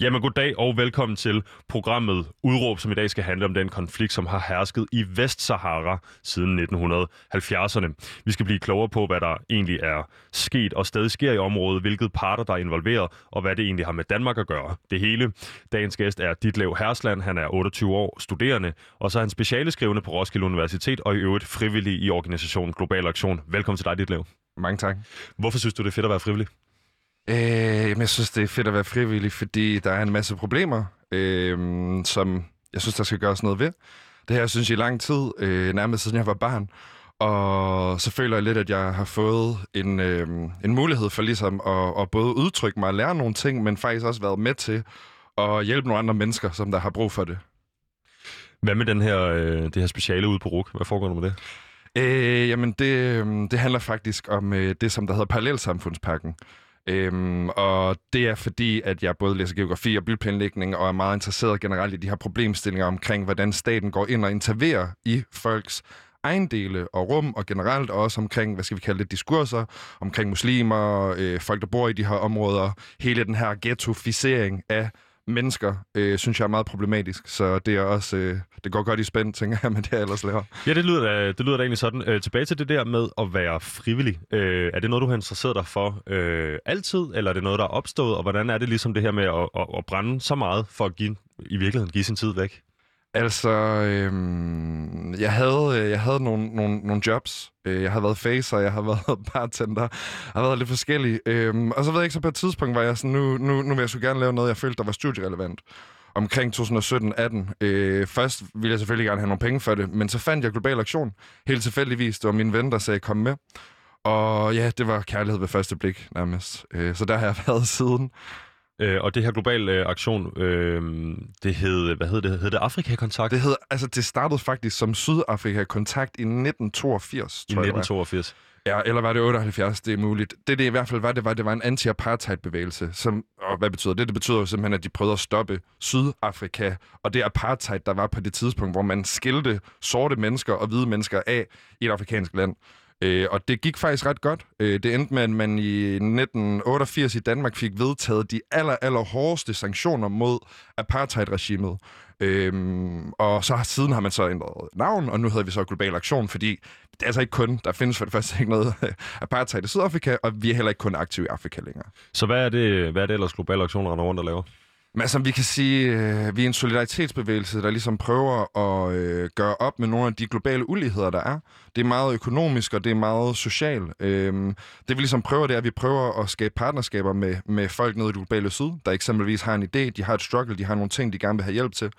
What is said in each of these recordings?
Jamen goddag og velkommen til programmet Udråb, som i dag skal handle om den konflikt, som har hersket i Vestsahara siden 1970'erne. Vi skal blive klogere på, hvad der egentlig er sket og stadig sker i området, hvilket parter, der er involveret, og hvad det egentlig har med Danmark at gøre. Det hele. Dagens gæst er Ditlev Hersland. Han er 28 år, studerende, og så er han specialeskrivende på Roskilde Universitet og i øvrigt frivillig i organisationen Global Aktion. Velkommen til dig, Ditlev. Mange tak. Hvorfor synes du, det er fedt at være frivillig? Øh, jeg synes, det er fedt at være frivillig, fordi der er en masse problemer, øh, som jeg synes, der skal gøres noget ved. Det her synes jeg i lang tid, øh, nærmest siden jeg var barn. Og så føler jeg lidt, at jeg har fået en, øh, en mulighed for ligesom at, at både udtrykke mig og lære nogle ting, men faktisk også været med til at hjælpe nogle andre mennesker, som der har brug for det. Hvad med den her, øh, det her speciale ude på RUK? Hvad foregår der med det? Øh, jamen, det, øh, det handler faktisk om øh, det, som der hedder Parallelsamfundspakken. Øhm, og det er fordi, at jeg både læser geografi og byplanlægning, og er meget interesseret generelt i de her problemstillinger omkring, hvordan staten går ind og interverer i folks ejendele og rum, og generelt også omkring, hvad skal vi kalde det, diskurser, omkring muslimer, øh, folk, der bor i de her områder, hele den her ghettoficering af mennesker, øh, synes jeg er meget problematisk. Så det er også, øh, det går godt i spænd, tænker jeg, med det jeg ellers laver. Ja, det lyder da, det lyder da egentlig sådan. Øh, tilbage til det der med at være frivillig. Øh, er det noget, du har interesseret dig for øh, altid, eller er det noget, der er opstået? Og hvordan er det ligesom det her med at, at, at brænde så meget for at give, i virkeligheden give sin tid væk? Altså, øhm, jeg havde, øh, jeg havde nogle, nogle, nogle jobs. Øh, jeg har været facer, jeg har været bartender, jeg har været lidt forskellig. Øhm, og så ved jeg ikke, så på et tidspunkt var jeg sådan, nu, nu, nu vil jeg så gerne lave noget, jeg følte, der var studierelevant omkring 2017-18. Øh, først ville jeg selvfølgelig gerne have nogle penge for det, men så fandt jeg Global Aktion. Helt tilfældigvis, det var min ven, der sagde, kom med. Og ja, det var kærlighed ved første blik nærmest. Øh, så der har jeg været siden. Øh, og det her globale øh, aktion, øh, det hed, hvad hed det? Hed det Afrika-kontakt? Det, hed, altså, det startede faktisk som Sydafrika-kontakt i 1982, I tror jeg, var. 1982. Ja, eller var det 78, det er muligt. Det, det i hvert fald var, det var, det var en anti-apartheid-bevægelse. Som, og hvad betyder det? Det betyder jo simpelthen, at de prøvede at stoppe Sydafrika. Og det apartheid, der var på det tidspunkt, hvor man skilte sorte mennesker og hvide mennesker af i et afrikansk land. Øh, og det gik faktisk ret godt. Øh, det endte med, at man i 1988 i Danmark fik vedtaget de aller, aller hårdeste sanktioner mod apartheid-regimet. Øhm, og så siden har man så ændret navn, og nu hedder vi så Global Aktion, fordi det er altså ikke kun, der findes for det første ikke noget apartheid i Sydafrika, og vi er heller ikke kun aktive i Afrika længere. Så hvad er det, hvad er det ellers Global Aktion render rundt og laver? Men altså, vi kan sige, øh, vi er en solidaritetsbevægelse, der ligesom prøver at øh, gøre op med nogle af de globale uligheder, der er. Det er meget økonomisk, og det er meget social. Øhm, det vi ligesom prøver, det er, at vi prøver at skabe partnerskaber med, med folk nede i det globale syd, der eksempelvis har en idé, de har et struggle, de har nogle ting, de gerne vil have hjælp til.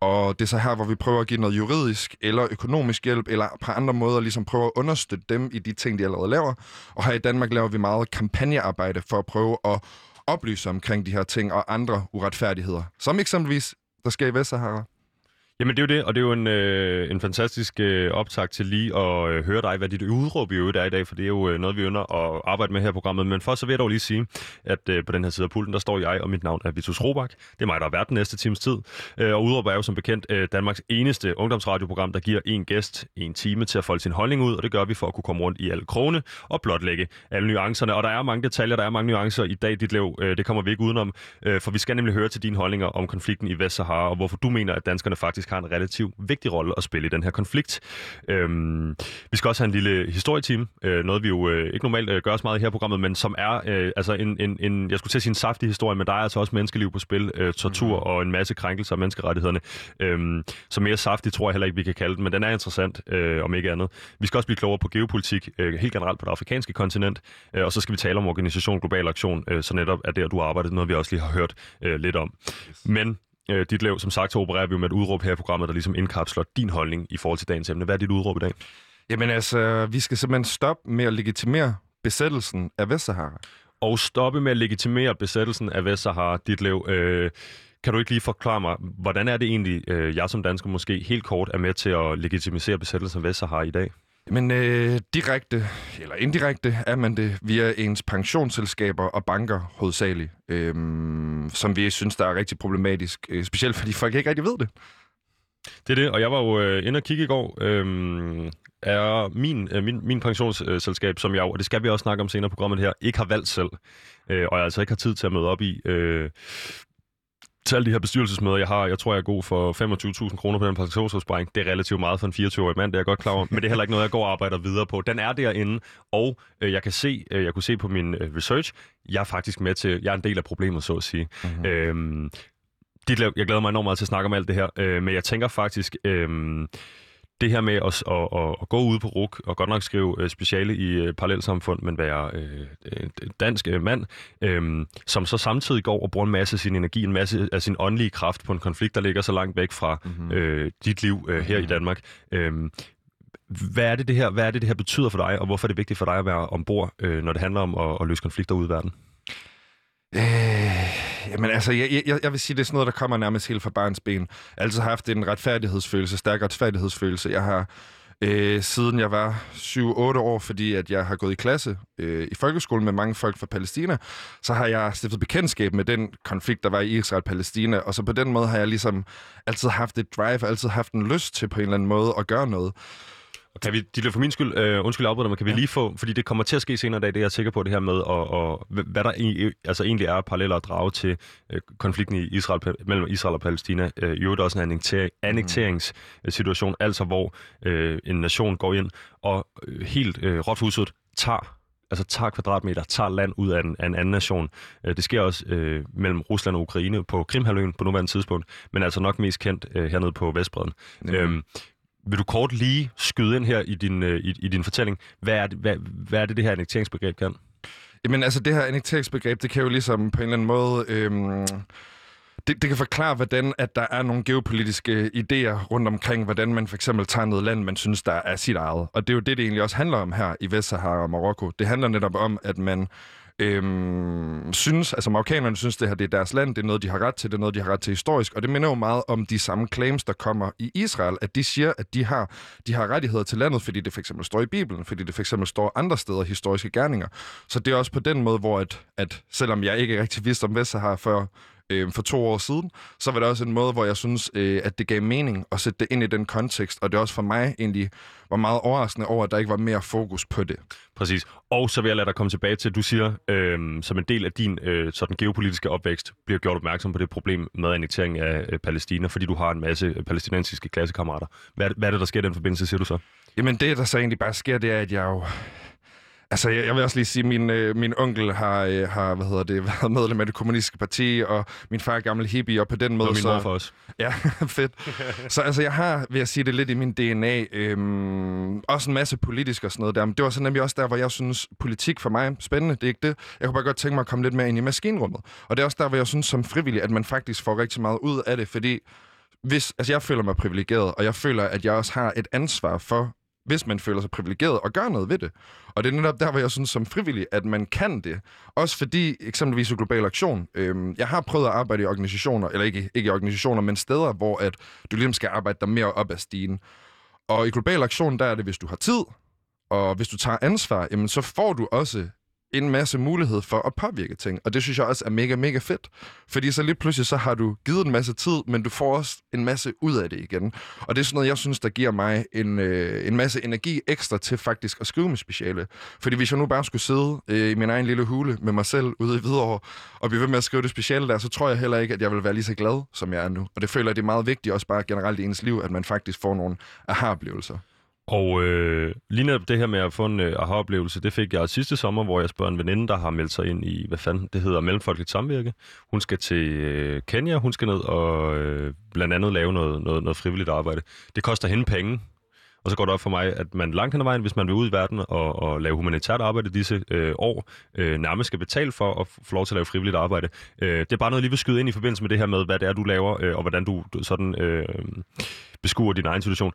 Og det er så her, hvor vi prøver at give noget juridisk eller økonomisk hjælp, eller på andre måder ligesom prøve at understøtte dem i de ting, de allerede laver. Og her i Danmark laver vi meget kampagnearbejde for at prøve at oplyse omkring de her ting og andre uretfærdigheder. Som eksempelvis, der sker i Vestsahara. Jamen det er jo det, og det er jo en, øh, en fantastisk øh, optag til lige at øh, høre dig, hvad dit udråb i øvrigt er i dag, for det er jo øh, noget, vi ønsker at arbejde med her i programmet. Men først så vil jeg dog lige sige, at øh, på den her side af pulten, der står jeg, og mit navn er Vitus Robak. Det er mig, der har været den næste times tid. Øh, og udråb er jo som bekendt øh, Danmarks eneste ungdomsradioprogram, der giver en gæst en time til at folde sin holdning ud, og det gør vi for at kunne komme rundt i alle krone og blotlægge alle nuancerne. Og der er mange detaljer, der er mange nuancer i dag, dit liv. Øh, det kommer vi ikke udenom, øh, for vi skal nemlig høre til dine holdninger om konflikten i Vestsahara, og hvorfor du mener, at danskerne faktisk har en relativt vigtig rolle at spille i den her konflikt. Øhm, vi skal også have en lille historietime, øh, noget vi jo øh, ikke normalt øh, gør så meget i her programmet, men som er øh, altså en, en, en, jeg skulle til at sige en saftig historie, men der er altså også menneskeliv på spil, øh, tortur mm. og en masse krænkelser af menneskerettighederne. Øhm, så mere saftig tror jeg heller ikke, vi kan kalde den, men den er interessant, øh, om ikke andet. Vi skal også blive klogere på geopolitik, øh, helt generelt på det afrikanske kontinent, øh, og så skal vi tale om organisation Global Aktion, øh, så netop er der, du arbejder, noget vi også lige har hørt øh, lidt om. Yes. Men øh, dit lav, som sagt, så opererer vi jo med et udråb her i programmet, der ligesom indkapsler din holdning i forhold til dagens emne. Hvad er dit udråb i dag? Jamen altså, vi skal simpelthen stoppe med at legitimere besættelsen af Vestsahara. Og stoppe med at legitimere besættelsen af Vestsahara, dit lav. Øh, kan du ikke lige forklare mig, hvordan er det egentlig, øh, jeg som dansker måske helt kort er med til at legitimisere besættelsen af Vestsahara i dag? Men øh, direkte eller indirekte er man det via ens pensionsselskaber og banker hovedsageligt, øh, som vi synes, der er rigtig problematisk, øh, specielt fordi folk ikke rigtig ved det. Det er det, og jeg var jo øh, inde og kigge i går, øh, er min, øh, min, min pensionsselskab, som jeg og det skal vi også snakke om senere i programmet her, ikke har valgt selv, øh, og jeg altså ikke har tid til at møde op i. Øh, til alle de her bestyrelsesmøder, jeg har, jeg tror, jeg er god for 25.000 kroner på den pensionsopsparing. Det er relativt meget for en 24-årig mand, det er jeg godt klar over. Men det er heller ikke noget, jeg går og arbejder videre på. Den er derinde, og øh, jeg kan se, øh, jeg kunne se på min øh, research, jeg er faktisk med til, jeg er en del af problemet, så at sige. Mm-hmm. Øhm, det, jeg glæder mig enormt meget til at snakke om alt det her, øh, men jeg tænker faktisk, øh, det her med at, at, at, at gå ud på RUK og godt nok skrive uh, speciale i uh, parallelsamfund, men være uh, dansk uh, mand, um, som så samtidig går og bruger en masse af sin energi, en masse af sin åndelige kraft på en konflikt, der ligger så langt væk fra mm-hmm. uh, dit liv uh, her mm-hmm. i Danmark. Um, hvad er det, det her, hvad er det, det her betyder for dig, og hvorfor er det vigtigt for dig at være ombord, uh, når det handler om at, at løse konflikter ude i verden? Øh, jamen altså, jeg, jeg, jeg vil sige, det er sådan noget, der kommer nærmest helt fra barns ben. Jeg har altid haft en retfærdighedsfølelse, stærk retfærdighedsfølelse. Jeg har øh, siden jeg var 7-8 år, fordi at jeg har gået i klasse øh, i folkeskolen med mange folk fra Palæstina, så har jeg stiftet bekendtskab med den konflikt, der var i Israel-Palæstina, og så på den måde har jeg ligesom altid haft et drive, altid haft en lyst til på en eller anden måde at gøre noget. Og kan vi, de for min skyld, øh, undskyld afbryder, men kan vi ja. lige få, fordi det kommer til at ske senere i dag, det er jeg sikker på, det her med, og, og hvad der e, altså egentlig er paralleller at drage til øh, konflikten i Israel, mellem Israel og Palæstina. Øh, det er også en annekter, annekteringssituation, mm. altså hvor øh, en nation går ind og øh, helt øh, rådfuset tager altså tager kvadratmeter, tager land ud af en, af en anden nation. Øh, det sker også øh, mellem Rusland og Ukraine på Krimhalvøen på nuværende tidspunkt, men altså nok mest kendt øh, hernede på Vestbreden. Mm. Øhm, vil du kort lige skyde ind her i din, øh, i, i din fortælling? Hvad er, det, hvad, hvad er det, det her annekteringsbegreb kan? Jamen altså, det her annekteringsbegreb, det kan jo ligesom på en eller anden måde... Øhm det, det kan forklare, hvordan at der er nogle geopolitiske idéer rundt omkring, hvordan man for eksempel tager noget land, man synes, der er sit eget. Og det er jo det, det egentlig også handler om her i Vestsahara og Marokko. Det handler netop om, at man øhm, synes, altså marokkanerne synes, det her det er deres land, det er noget, de har ret til, det er noget, de har ret til historisk, og det minder jo meget om de samme claims, der kommer i Israel, at de siger, at de har, de har rettigheder til landet, fordi det for eksempel står i Bibelen, fordi det for eksempel står andre steder historiske gerninger. Så det er også på den måde, hvor at, at selvom jeg ikke rigtig vidste om Vestsahara før øh, for to år siden, så var det også en måde, hvor jeg synes, øh, at det gav mening at sætte det ind i den kontekst, og det også for mig egentlig var meget overraskende over, at der ikke var mere fokus på det. Præcis. Og så vil jeg lade dig komme tilbage til, at du siger, øh, som en del af din øh, sådan geopolitiske opvækst, bliver gjort opmærksom på det problem med annektering af øh, Palæstina, fordi du har en masse øh, palæstinensiske klassekammerater. Hvad, hvad er det, der sker i den forbindelse, siger du så? Jamen det, der så egentlig bare sker, det er, at jeg jo Altså, jeg, jeg vil også lige sige, at min, øh, min onkel har, øh, har hvad hedder det, været medlem af det kommunistiske parti, og min far er gammel hippie, og på den måde... Og min så, for os. Ja, fedt. så altså, jeg har, vil jeg sige det lidt i min DNA, øhm, også en masse politisk og sådan noget der, men det var så nemlig også der, hvor jeg synes, politik for mig spændende, det er ikke det. Jeg kunne bare godt tænke mig at komme lidt mere ind i maskinrummet. Og det er også der, hvor jeg synes som frivillig, at man faktisk får rigtig meget ud af det, fordi hvis, altså jeg føler mig privilegeret, og jeg føler, at jeg også har et ansvar for hvis man føler sig privilegeret, og gør noget ved det. Og det er netop der, hvor jeg synes som frivillig, at man kan det. Også fordi, eksempelvis i Global Aktion, øhm, jeg har prøvet at arbejde i organisationer, eller ikke, ikke i organisationer, men steder, hvor at du ligesom skal arbejde dig mere op ad stigen. Og i Global Aktion, der er det, hvis du har tid, og hvis du tager ansvar, jamen, så får du også en masse mulighed for at påvirke ting. Og det synes jeg også er mega, mega fedt. Fordi så lige pludselig så har du givet en masse tid, men du får også en masse ud af det igen. Og det er sådan noget, jeg synes, der giver mig en, øh, en masse energi ekstra til faktisk at skrive med speciale. Fordi hvis jeg nu bare skulle sidde øh, i min egen lille hule med mig selv ude i Hvidovre og blive ved med at skrive det speciale der, så tror jeg heller ikke, at jeg vil være lige så glad, som jeg er nu. Og det føler jeg, det er meget vigtigt også bare generelt i ens liv, at man faktisk får nogle aha-oplevelser. Og øh, lige netop det her med at få en øh, aha-oplevelse, det fik jeg sidste sommer, hvor jeg spørger en veninde, der har meldt sig ind i, hvad fanden det hedder, Mellemfolkeligt Samvirke. Hun skal til øh, Kenya, hun skal ned og øh, blandt andet lave noget, noget, noget frivilligt arbejde. Det koster hende penge, og så går det op for mig, at man langt hen ad vejen, hvis man vil ud i verden og, og lave humanitært arbejde disse øh, år, øh, nærmest skal betale for at få lov til at lave frivilligt arbejde. Øh, det er bare noget, jeg lige vil skyde ind i forbindelse med det her med, hvad det er, du laver, øh, og hvordan du, du sådan... Øh, beskuer din egen situation.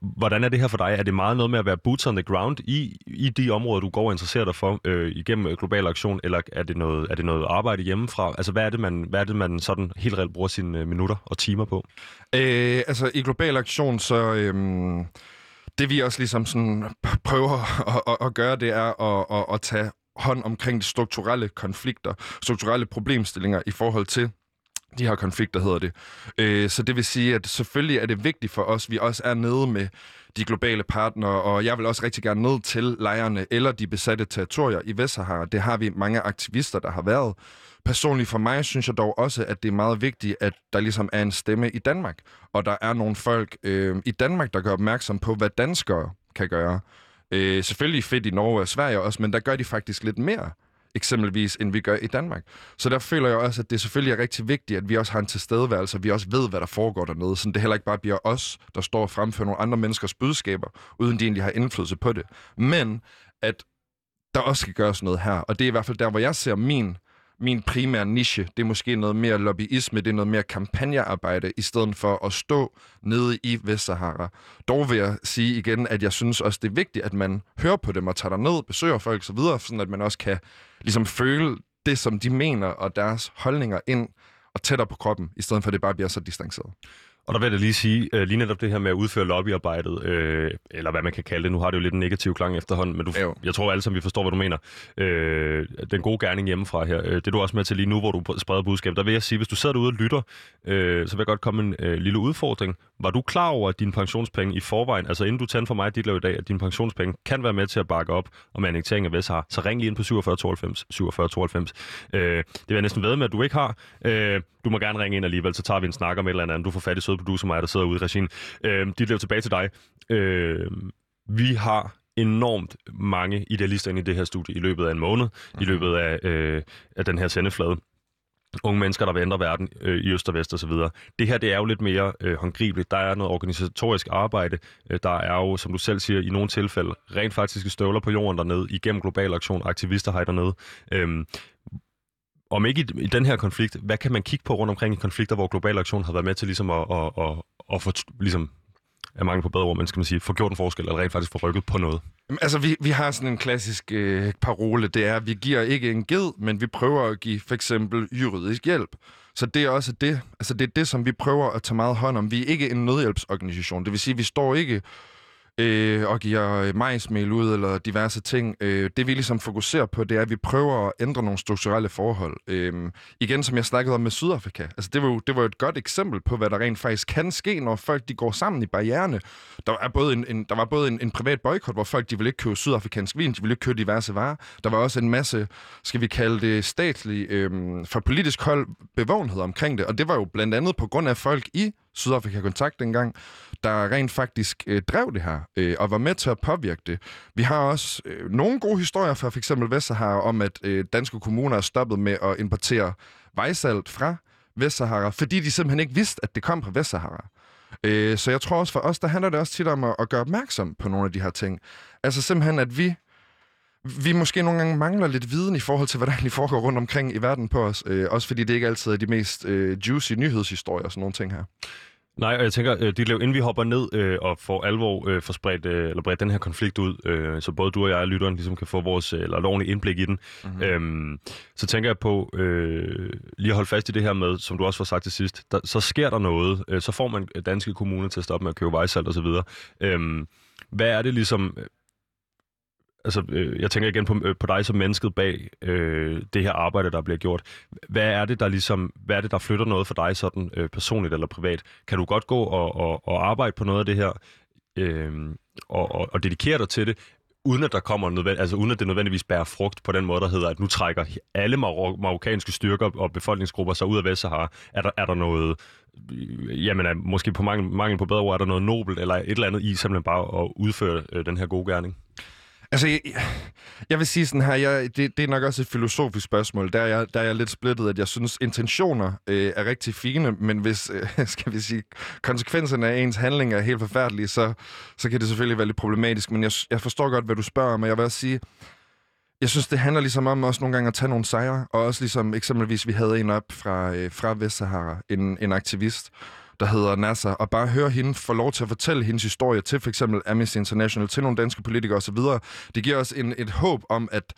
Hvordan er det her for dig? Er det meget noget med at være boots on the ground i, i de områder, du går og interesserer dig for øh, igennem øh, global aktion, eller er det, noget, er det noget arbejde hjemmefra? Altså, hvad er det, man, hvad er det, man sådan helt reelt bruger sine øh, minutter og timer på? Øh, altså, i global aktion, så... Øh det vi også ligesom sådan prøver at, at, at gøre, det er at, at, at tage hånd omkring de strukturelle konflikter, strukturelle problemstillinger i forhold til de her konflikter, hedder det. Øh, så det vil sige, at selvfølgelig er det vigtigt for os, vi også er nede med de globale partnere, og jeg vil også rigtig gerne ned til lejrene eller de besatte territorier i Vestsahara. Det har vi mange aktivister, der har været. Personligt for mig synes jeg dog også, at det er meget vigtigt, at der ligesom er en stemme i Danmark, og der er nogle folk øh, i Danmark, der gør opmærksom på, hvad danskere kan gøre. Øh, selvfølgelig fedt i Norge og Sverige også, men der gør de faktisk lidt mere eksempelvis, end vi gør i Danmark. Så der føler jeg også, at det selvfølgelig er rigtig vigtigt, at vi også har en tilstedeværelse, og vi også ved, hvad der foregår dernede, så det heller ikke bare bliver os, der står og fremfører nogle andre menneskers budskaber, uden de egentlig har indflydelse på det. Men at der også skal gøres noget her, og det er i hvert fald der, hvor jeg ser min min primære niche, det er måske noget mere lobbyisme, det er noget mere kampagnearbejde, i stedet for at stå nede i Vestsahara. Dog vil jeg sige igen, at jeg synes også, det er vigtigt, at man hører på dem og tager ned, besøger folk osv., sådan at man også kan ligesom føle det, som de mener, og deres holdninger ind og tættere på kroppen, i stedet for at det bare bliver så distanceret. Og der vil jeg lige sige, uh, lige netop det her med at udføre lobbyarbejdet, uh, eller hvad man kan kalde det, nu har det jo lidt en negativ klang efterhånden, men du, jo. jeg tror alle sammen, vi forstår, hvad du mener. Uh, den gode gerning hjemmefra her, uh, det er du også med til lige nu, hvor du spreder budskab. Der vil jeg sige, hvis du sidder derude og lytter, uh, så vil jeg godt komme en uh, lille udfordring. Var du klar over, at din pensionspenge i forvejen, altså inden du tændte for mig dit i dag, at din pensionspenge kan være med til at bakke op om annektering af Vesthar, så ring lige ind på 4792 4792. Uh, det vil jeg næsten ved med, at du ikke har. Uh, du må gerne ringe ind alligevel, så tager vi en snak om et eller andet. Du får fat i søde producer mig, der sidder ude i regien. Øh, de bliver tilbage til dig. Øh, vi har enormt mange idealister ind i det her studie i løbet af en måned, mm-hmm. i mhm. løbet af, øh, af den her sendeflade unge mennesker, der vil ændre verden øh, i øst og vest osv. Det her det er jo lidt mere øh, håndgribeligt. Der er noget organisatorisk arbejde. Øh, der er jo, som du selv siger, i nogle tilfælde rent faktiske støvler på jorden dernede, igennem global aktion, aktivister har dernede. Øh, om ikke i, i den her konflikt, hvad kan man kigge på rundt omkring i konflikter, hvor global aktion har været med til ligesom at, at, at, at få ligesom, er mange på bedre ord, men skal man sige, få gjort en forskel, eller rent faktisk få rykket på noget? Altså, vi, vi har sådan en klassisk øh, parole, det er, at vi giver ikke en ged, men vi prøver at give for eksempel juridisk hjælp. Så det er også det, altså det er det, som vi prøver at tage meget hånd om. Vi er ikke en nødhjælpsorganisation. Det vil sige, vi står ikke øh, og giver øh, majsmel ud eller diverse ting. Øh, det vi ligesom fokuserer på, det er, at vi prøver at ændre nogle strukturelle forhold. Øh, igen, som jeg snakkede om med Sydafrika. Altså, det var jo det var et godt eksempel på, hvad der rent faktisk kan ske, når folk de går sammen i barriererne. Der, er både en, en, der var både en, en privat boykot, hvor folk de ville ikke købe sydafrikansk vin, de ville ikke købe diverse varer. Der var også en masse, skal vi kalde det statlig, øh, fra politisk hold bevågenhed omkring det. Og det var jo blandt andet på grund af folk i Sydafrika Kontakt dengang, der rent faktisk øh, drev det her, øh, og var med til at påvirke det. Vi har også øh, nogle gode historier fra f.eks. Vestsahara om, at øh, danske kommuner er stoppet med at importere vejsalt fra Vestsahara, fordi de simpelthen ikke vidste, at det kom fra Vestsahara. Øh, så jeg tror også for os, der handler det også tit om at, at gøre opmærksom på nogle af de her ting. Altså simpelthen, at vi vi måske nogle gange mangler lidt viden i forhold til, hvad der egentlig foregår rundt omkring i verden på os. Øh, også fordi det ikke altid er de mest øh, juicy nyhedshistorier og sådan nogle ting her. Nej, og jeg tænker, øh, Ditlev, inden vi hopper ned øh, og får alvor øh, for spredt, øh, eller bredt den her konflikt ud, øh, så både du og jeg og lytteren ligesom kan få vores øh, eller lovlige indblik i den, mm-hmm. øhm, så tænker jeg på øh, lige at holde fast i det her med, som du også har sagt til sidst, der, så sker der noget, øh, så får man danske kommuner til at stoppe med at købe vejsalt osv. Øhm, hvad er det ligesom, altså, øh, jeg tænker igen på, øh, på dig som mennesket bag øh, det her arbejde, der bliver gjort. Hvad er det, der ligesom, hvad er det, der flytter noget for dig sådan øh, personligt eller privat? Kan du godt gå og, og, og arbejde på noget af det her, øh, og, og, og dedikere dig til det, uden at der kommer nødvend- altså uden at det nødvendigvis bærer frugt på den måde, der hedder, at nu trækker alle mar- marokkanske styrker og befolkningsgrupper sig ud af Vestsahara. Er der, er der noget, øh, jamen er, måske på mangel, mangel på bedre ord, er der noget nobelt eller et eller andet i simpelthen bare at udføre øh, den her gode gerning? Altså, jeg, jeg vil sige sådan her, jeg, det, det er nok også et filosofisk spørgsmål. Der er jeg, der er jeg lidt splittet, at jeg synes, intentioner øh, er rigtig fine, men hvis, øh, skal vi sige, konsekvenserne af ens handling er helt forfærdelige, så, så kan det selvfølgelig være lidt problematisk. Men jeg, jeg forstår godt, hvad du spørger om, og jeg vil også sige, jeg synes, det handler ligesom om også nogle gange at tage nogle sejre, og også ligesom eksempelvis, vi havde en op fra, øh, fra Vestsahara, en, en aktivist, der hedder Nasser, og bare høre hende få lov til at fortælle hendes historie til for eksempel Amnesty International, til nogle danske politikere osv., det giver os en, et håb om, at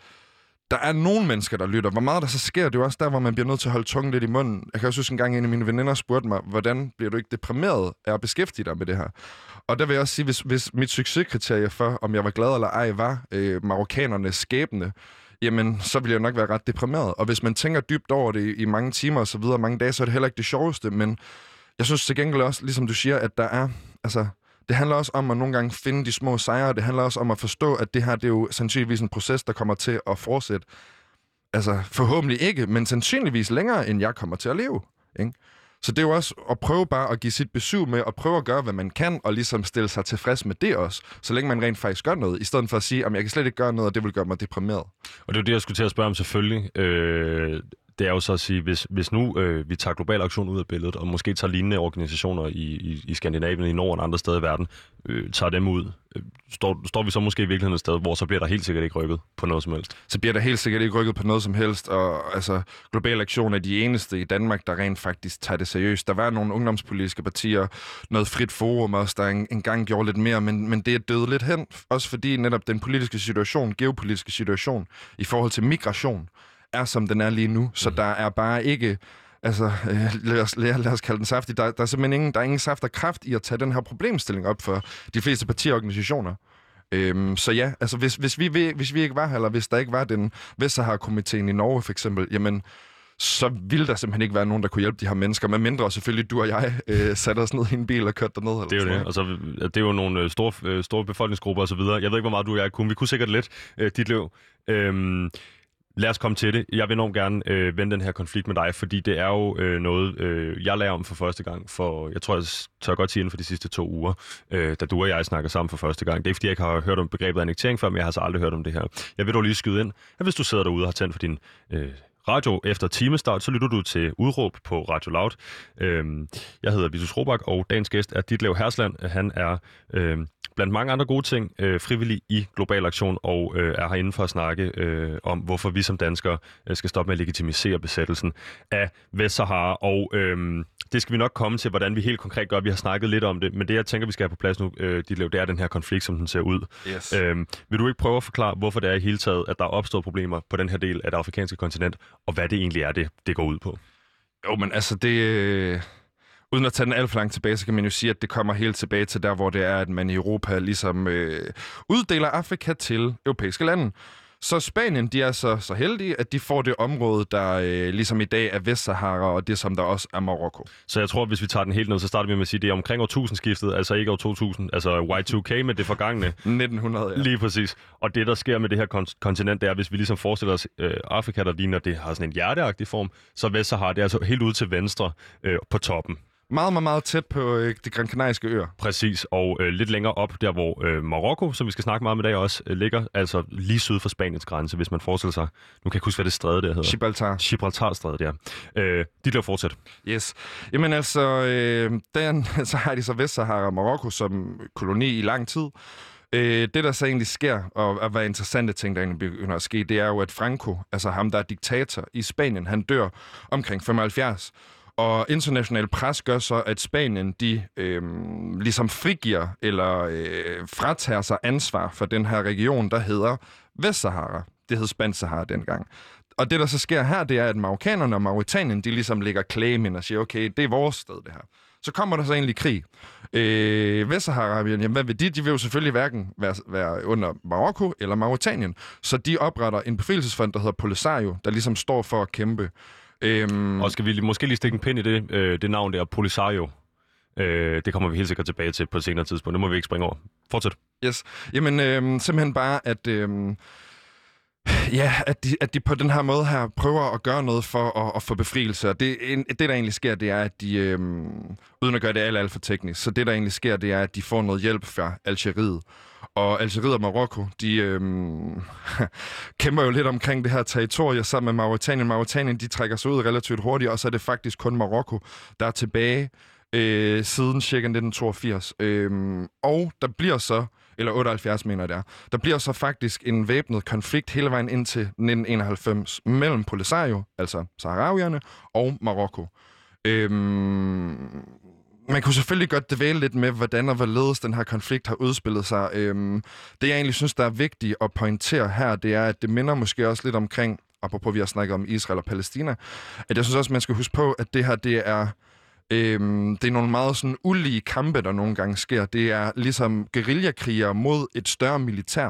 der er nogle mennesker, der lytter. Hvor meget der så sker, det er jo også der, hvor man bliver nødt til at holde tungen lidt i munden. Jeg kan også huske en gang, en af mine veninder spurgte mig, hvordan bliver du ikke deprimeret af at beskæftige dig med det her? Og der vil jeg også sige, hvis, hvis mit succeskriterie for, om jeg var glad eller ej, var øh, marokkanernes skæbne, jamen, så ville jeg nok være ret deprimeret. Og hvis man tænker dybt over det i, i mange timer og så videre, mange dage, så er det heller ikke det sjoveste, men jeg synes til gengæld også, ligesom du siger, at der er, altså, det handler også om at nogle gange finde de små sejre, det handler også om at forstå, at det her, det er jo sandsynligvis en proces, der kommer til at fortsætte. Altså, forhåbentlig ikke, men sandsynligvis længere, end jeg kommer til at leve. Ikke? Så det er jo også at prøve bare at give sit besøg med, og prøve at gøre, hvad man kan, og ligesom stille sig tilfreds med det også, så længe man rent faktisk gør noget, i stedet for at sige, at jeg kan slet ikke gøre noget, og det vil gøre mig deprimeret. Og det er det, jeg skulle til at spørge om selvfølgelig. Øh, det er jo så at sige, hvis, hvis nu øh, vi tager global aktion ud af billedet, og måske tager lignende organisationer i, i, i Skandinavien, i Norden og andre steder i verden, øh, tager dem ud, øh, står, står vi så måske i virkeligheden et sted, hvor så bliver der helt sikkert ikke rykket på noget som helst? Så bliver der helt sikkert ikke rykket på noget som helst, og altså, global aktion er de eneste i Danmark, der rent faktisk tager det seriøst. Der var nogle ungdomspolitiske partier, noget frit forum også, der en, engang gjorde lidt mere, men, men det er døde lidt hen, også fordi netop den politiske situation, geopolitiske situation, i forhold til migration, er, som den er lige nu. Så mm. der er bare ikke... Altså, øh, lad, os, lad, lad os kalde den saftig. Der, der er simpelthen ingen, der er ingen saft og kraft i at tage den her problemstilling op for de fleste partier og organisationer. Øhm, så ja, altså hvis, hvis, vi, hvis vi ikke var her, eller hvis der ikke var den Vestsahara-komiteen i Norge for eksempel, jamen, så ville der simpelthen ikke være nogen, der kunne hjælpe de her mennesker, med mindre selvfølgelig du og jeg øh, satte os ned i en bil og kørte derned. Eller det er jo det. Altså, det er jo nogle øh, store, øh, store befolkningsgrupper osv. Jeg ved ikke, hvor meget du og jeg kunne. Vi kunne sikkert lidt øh, dit liv. Øhm, Lad os komme til det. Jeg vil enormt gerne øh, vende den her konflikt med dig, fordi det er jo øh, noget, øh, jeg lærer om for første gang for, jeg tror, jeg tør godt sige inden for de sidste to uger, øh, da du og jeg snakker sammen for første gang. Det er ikke, fordi jeg ikke har hørt om begrebet annektering før, men jeg har så aldrig hørt om det her. Jeg vil dog lige skyde ind, at hvis du sidder derude og har tændt for din øh, radio efter timestart, så lytter du til Udråb på Radio Loud. Øhm, jeg hedder Vitus Robak, og dagens gæst er Ditlev Hersland. Han er øh, blandt mange andre gode ting øh, frivillig i Global Aktion og øh, er herinde for at snakke øh, om, hvorfor vi som danskere øh, skal stoppe med at legitimisere besættelsen af Vestsahara. Og øh, det skal vi nok komme til, hvordan vi helt konkret gør. Vi har snakket lidt om det, men det jeg tænker, vi skal have på plads nu, øh, det er den her konflikt, som den ser ud. Yes. Øh, vil du ikke prøve at forklare, hvorfor det er i hele taget, at der er opstået problemer på den her del af det afrikanske kontinent, og hvad det egentlig er, det, det går ud på? Jo, men altså det... Øh uden at tage den alt for langt tilbage, så kan man jo sige, at det kommer helt tilbage til der, hvor det er, at man i Europa ligesom øh, uddeler Afrika til europæiske lande. Så Spanien, de er så, så heldige, at de får det område, der øh, ligesom i dag er Vestsahara, og det som der også er Marokko. Så jeg tror, hvis vi tager den helt ned, så starter vi med at sige, at det er omkring år skiftet, altså ikke år 2000, altså Y2K med det forgangne. 1900, ja. Lige præcis. Og det, der sker med det her kontinent, det er, hvis vi ligesom forestiller os øh, Afrika, der ligner, det har sådan en hjerteagtig form, så Vestsahara, det er altså helt ude til venstre øh, på toppen. Meget, meget, meget tæt på øh, de Gran Canariske øer. Præcis, og øh, lidt længere op, der hvor øh, Marokko, som vi skal snakke meget om i dag også, øh, ligger, altså lige syd for Spaniens grænse, hvis man forestiller sig. Nu kan jeg ikke huske, hvad det stræde der hedder. Gibraltar. Gibraltar-strædet, ja. Øh, de der fortsæt. Yes. Jamen altså, øh, den, så har de så Vestsahara og Marokko som koloni i lang tid. Øh, det, der så egentlig sker, og, og hvad interessante ting, der egentlig begynder at ske, det er jo, at Franco, altså ham, der er diktator i Spanien, han dør omkring 75. Og international pres gør så, at Spanien de øh, ligesom frigiver eller øh, fratager sig ansvar for den her region, der hedder Vestsahara. Det hed Spansk Sahara dengang. Og det, der så sker her, det er, at marokkanerne og Mauritanien, de ligesom lægger claim ind og siger, okay, det er vores sted, det her. Så kommer der så egentlig krig. Øh, Vestsahara, jamen hvad vil de? De vil jo selvfølgelig hverken være, være under Marokko eller Mauritanien. Så de opretter en befrielsesfond, der hedder Polisario, der ligesom står for at kæmpe Øhm... Og skal vi måske lige stikke en pind i det, øh, det navn der, Polisario? Øh, det kommer vi helt sikkert tilbage til på et senere tidspunkt. Det må vi ikke springe over. Fortsæt. Yes. Jamen, øh, simpelthen bare, at... Øh, Ja, at de, at de på den her måde her prøver at gøre noget for at, at få befrielse. det, det, der egentlig sker, det er, at de, øhm, uden at gøre det alt, alt for teknisk, så det, der egentlig sker, det er, at de får noget hjælp fra Algeriet. Og Algeriet og Marokko, de øhm, kæmper jo lidt omkring det her territorie sammen med Mauritanien. Mauritanien, de trækker sig ud relativt hurtigt, og så er det faktisk kun Marokko, der er tilbage øh, siden cirka 1982. Øhm, og der bliver så eller 78 mener der. det. Der bliver så faktisk en væbnet konflikt hele vejen indtil 1991 mellem Polisario, altså Saharawierne, og Marokko. Øhm, man kunne selvfølgelig godt dvæle lidt med, hvordan og hvorledes den her konflikt har udspillet sig. Øhm, det, jeg egentlig synes, der er vigtigt at pointere her, det er, at det minder måske også lidt omkring, apropos vi har snakket om Israel og Palæstina, at jeg synes også, man skal huske på, at det her, det er... Øhm, det er nogle meget sådan ulige kampe, der nogle gange sker. Det er ligesom guerillakrigere mod et større militær.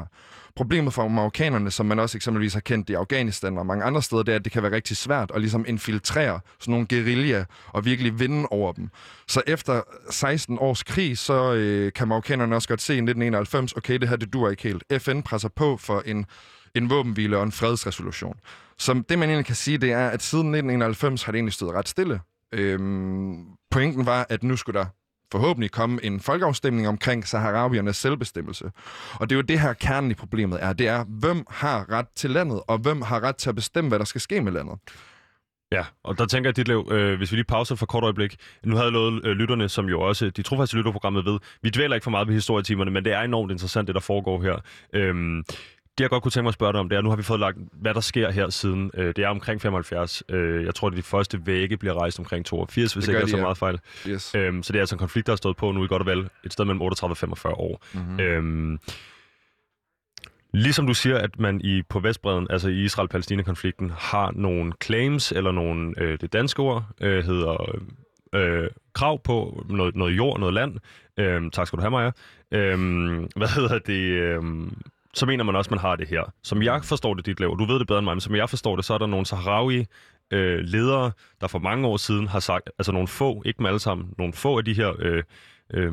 problemet for marokkanerne, som man også eksempelvis har kendt i Afghanistan og mange andre steder, det er, at det kan være rigtig svært at ligesom infiltrere sådan nogle guerilla og virkelig vinde over dem. Så efter 16 års krig, så øh, kan marokkanerne også godt se i 1991, okay, det her det dur ikke helt. FN presser på for en, en våbenhvile og en fredsresolution. Så det, man egentlig kan sige, det er, at siden 1991 har det egentlig stået ret stille. Øhm, pointen var, at nu skulle der forhåbentlig komme en folkeafstemning omkring saharauiernes selvbestemmelse. Og det er jo det her kernen i problemet er. Det er, hvem har ret til landet, og hvem har ret til at bestemme, hvad der skal ske med landet. Ja, og der tænker jeg, Ditlev, øh, hvis vi lige pauser for et kort øjeblik. Nu havde jeg lovet øh, lytterne, som jo også, øh, de trofaste lytterprogrammet ved, vi dvæler ikke for meget ved historietimerne, men det er enormt interessant, det der foregår her. Øhm, det jeg godt kunne tænke mig at spørge dig om, det er, nu har vi fået lagt, hvad der sker her siden. Øh, det er omkring 75. Øh, jeg tror, at de første vægge bliver rejst omkring 82, hvis det ikke er så ja. meget fejl. Yes. Øhm, så det er altså en konflikt, der har stået på nu i godt og vel et sted mellem 38 og 45 år. Mm-hmm. Øhm, Ligesom du siger, at man i på Vestbreden, altså i Israel-Palæstina-konflikten, har nogle claims, eller nogle, øh, det danske ord øh, hedder øh, krav på noget, noget jord, noget land. Øh, tak skal du have, Maja. Øh, hvad hedder det? Øh, så mener man også, man har det her. Som jeg forstår det, dit lav, du ved det bedre end mig, men som jeg forstår det, så er der nogle Sahrawi øh, ledere, der for mange år siden har sagt, altså nogle få, ikke dem alle sammen, nogle få af de her øh, øh,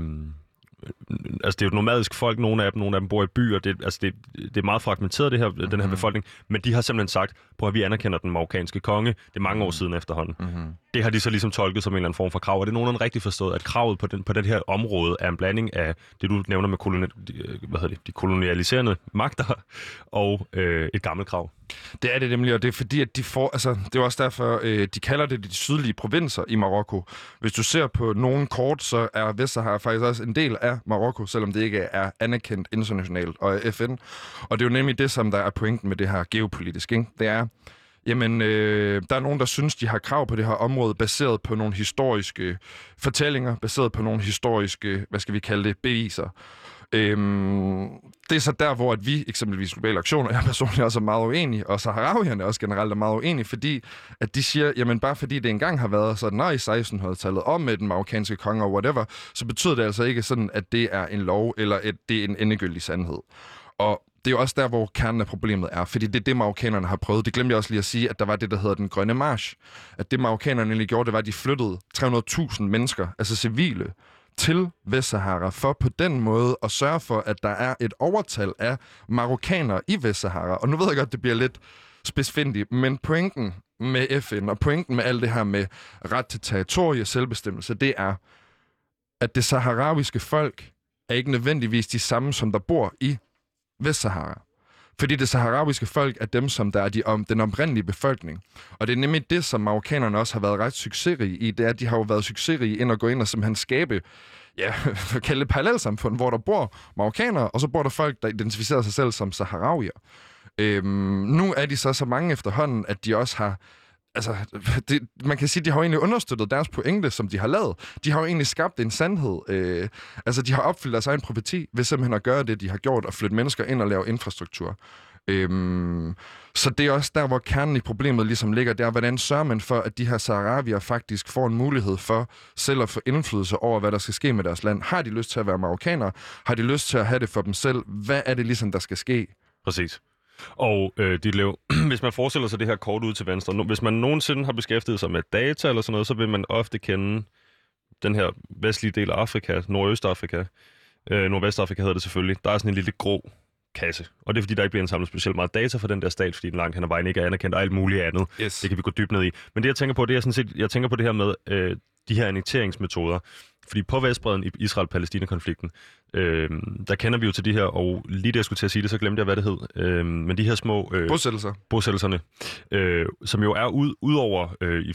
altså det er jo nomadisk folk, nogle af dem, nogle af dem bor i byer, det, altså det, det er meget fragmenteret, det her, mm-hmm. den her mhm. befolkning, men de har simpelthen sagt, på at vi anerkender den marokkanske konge, det er mange år mhm. siden efterhånden. Mm-hmm. Det har de så ligesom tolket som en eller anden form for krav, og det er nogen rigtig forstået, at kravet på den, på den her område er en blanding af det, du nævner med koloni, øh, hvad hedder det, de kolonialiserende magter og øh, et gammelt krav. Det er det nemlig, og det er fordi, at de får, altså, det er også derfor, øh, de kalder det de sydlige provinser i Marokko. Hvis du ser på nogle kort, så er Vestsahara faktisk også en del af Marokko, selvom det ikke er anerkendt internationalt og FN. Og det er jo nemlig det, som der er pointen med det her geopolitisk. Ikke? Det er, jamen, øh, der er nogen, der synes, de har krav på det her område, baseret på nogle historiske fortællinger, baseret på nogle historiske, hvad skal vi kalde det, beviser. Øhm, det er så der, hvor at vi, eksempelvis Global Aktion, og jeg personligt også er meget uenig, og saharavierne også generelt er meget uenige, fordi at de siger, jamen bare fordi det engang har været sådan, nej, i 1600-tallet, om med den marokkanske konge og whatever, så betyder det altså ikke sådan, at det er en lov, eller at det er en endegyldig sandhed. Og det er jo også der, hvor kernen af problemet er, fordi det er det, marokkanerne har prøvet. Det glemte jeg også lige at sige, at der var det, der hedder den grønne march. At det, marokkanerne egentlig gjorde, det var, at de flyttede 300.000 mennesker, altså civile, til Vestsahara, for på den måde at sørge for, at der er et overtal af marokkanere i Vestsahara. Og nu ved jeg godt, det bliver lidt spidsfindigt, men pointen med FN og pointen med alt det her med ret til territorie selvbestemmelse, det er, at det saharawiske folk er ikke nødvendigvis de samme, som der bor i Vestsahara. Fordi det saharawiske folk er dem, som der er de om, den oprindelige befolkning. Og det er nemlig det, som marokkanerne også har været ret succesrige i. Det er, at de har jo været succesrige ind og gå ind og simpelthen skabe ja, for kalde det parallelsamfund, hvor der bor marokkanere, og så bor der folk, der identificerer sig selv som saharawier. Øhm, nu er de så så mange efterhånden, at de også har altså, det, man kan sige, at de har egentlig understøttet deres pointe, som de har lavet. De har jo egentlig skabt en sandhed. Øh, altså, de har opfyldt deres egen profeti ved simpelthen at gøre det, de har gjort, og flytte mennesker ind og lave infrastruktur. Øhm, så det er også der, hvor kernen i problemet ligesom ligger, der hvordan sørger man for, at de her saharavier faktisk får en mulighed for selv at få indflydelse over, hvad der skal ske med deres land. Har de lyst til at være marokkanere? Har de lyst til at have det for dem selv? Hvad er det ligesom, der skal ske? Præcis. Og øh, dit lev, hvis man forestiller sig det her kort ud til venstre, hvis man nogensinde har beskæftiget sig med data eller sådan noget, så vil man ofte kende den her vestlige del af Afrika, Nordøstafrika, øh, Nordvestafrika hedder det selvfølgelig, der er sådan en lille grå kasse. Og det er fordi, der ikke bliver indsamlet specielt meget data fra den der stat, fordi den langt hen ad vejen ikke er anerkendt og alt muligt andet. Yes. Det kan vi gå dybt ned i. Men det, jeg tænker på, det er sådan set, jeg tænker på det her med øh, de her annekteringsmetoder. Fordi på Vestbreden i Israel-Palæstina-konflikten, øh, der kender vi jo til de her, og lige det jeg skulle til at sige det, så glemte jeg, hvad det hed. Øh, men de her små... Øh, Bosættelser. Bosættelserne, øh, som jo er ud, ud over, øh,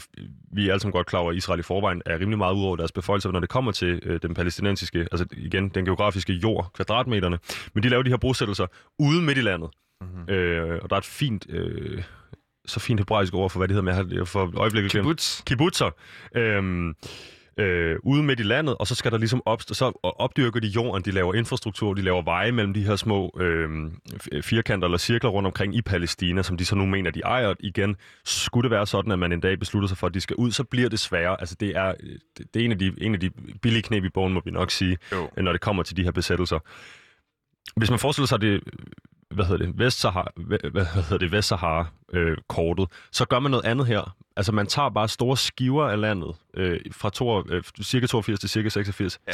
vi er alle sammen godt klar over, at Israel i forvejen er rimelig meget ud over deres befolkning, når det kommer til øh, den palæstinensiske, altså igen, den geografiske jord, kvadratmeterne. Men de laver de her bosættelser ude midt i landet. Mm-hmm. Øh, og der er et fint... Øh, så fint hebraisk ord for, hvad det hedder, med for øjeblikket Kibbutz. Kibbutzer. Øh, øh, ude midt i landet, og så skal der ligesom opstå, så opdyrker de jorden, de laver infrastruktur, de laver veje mellem de her små øh, firkanter eller cirkler rundt omkring i Palæstina, som de så nu mener, de ejer. Igen, skulle det være sådan, at man en dag beslutter sig for, at de skal ud, så bliver det sværere. Altså, det er, det, er en, af de, en af de billige knep i bogen, må vi nok sige, jo. når det kommer til de her besættelser. Hvis man forestiller sig det hvad hedder det, Vestsahara, hvad, hvad hedder det, Vestsahara-kortet, så gør man noget andet her. Altså, man tager bare store skiver af landet, øh, fra to, øh, cirka 82 til cirka 86. Ja.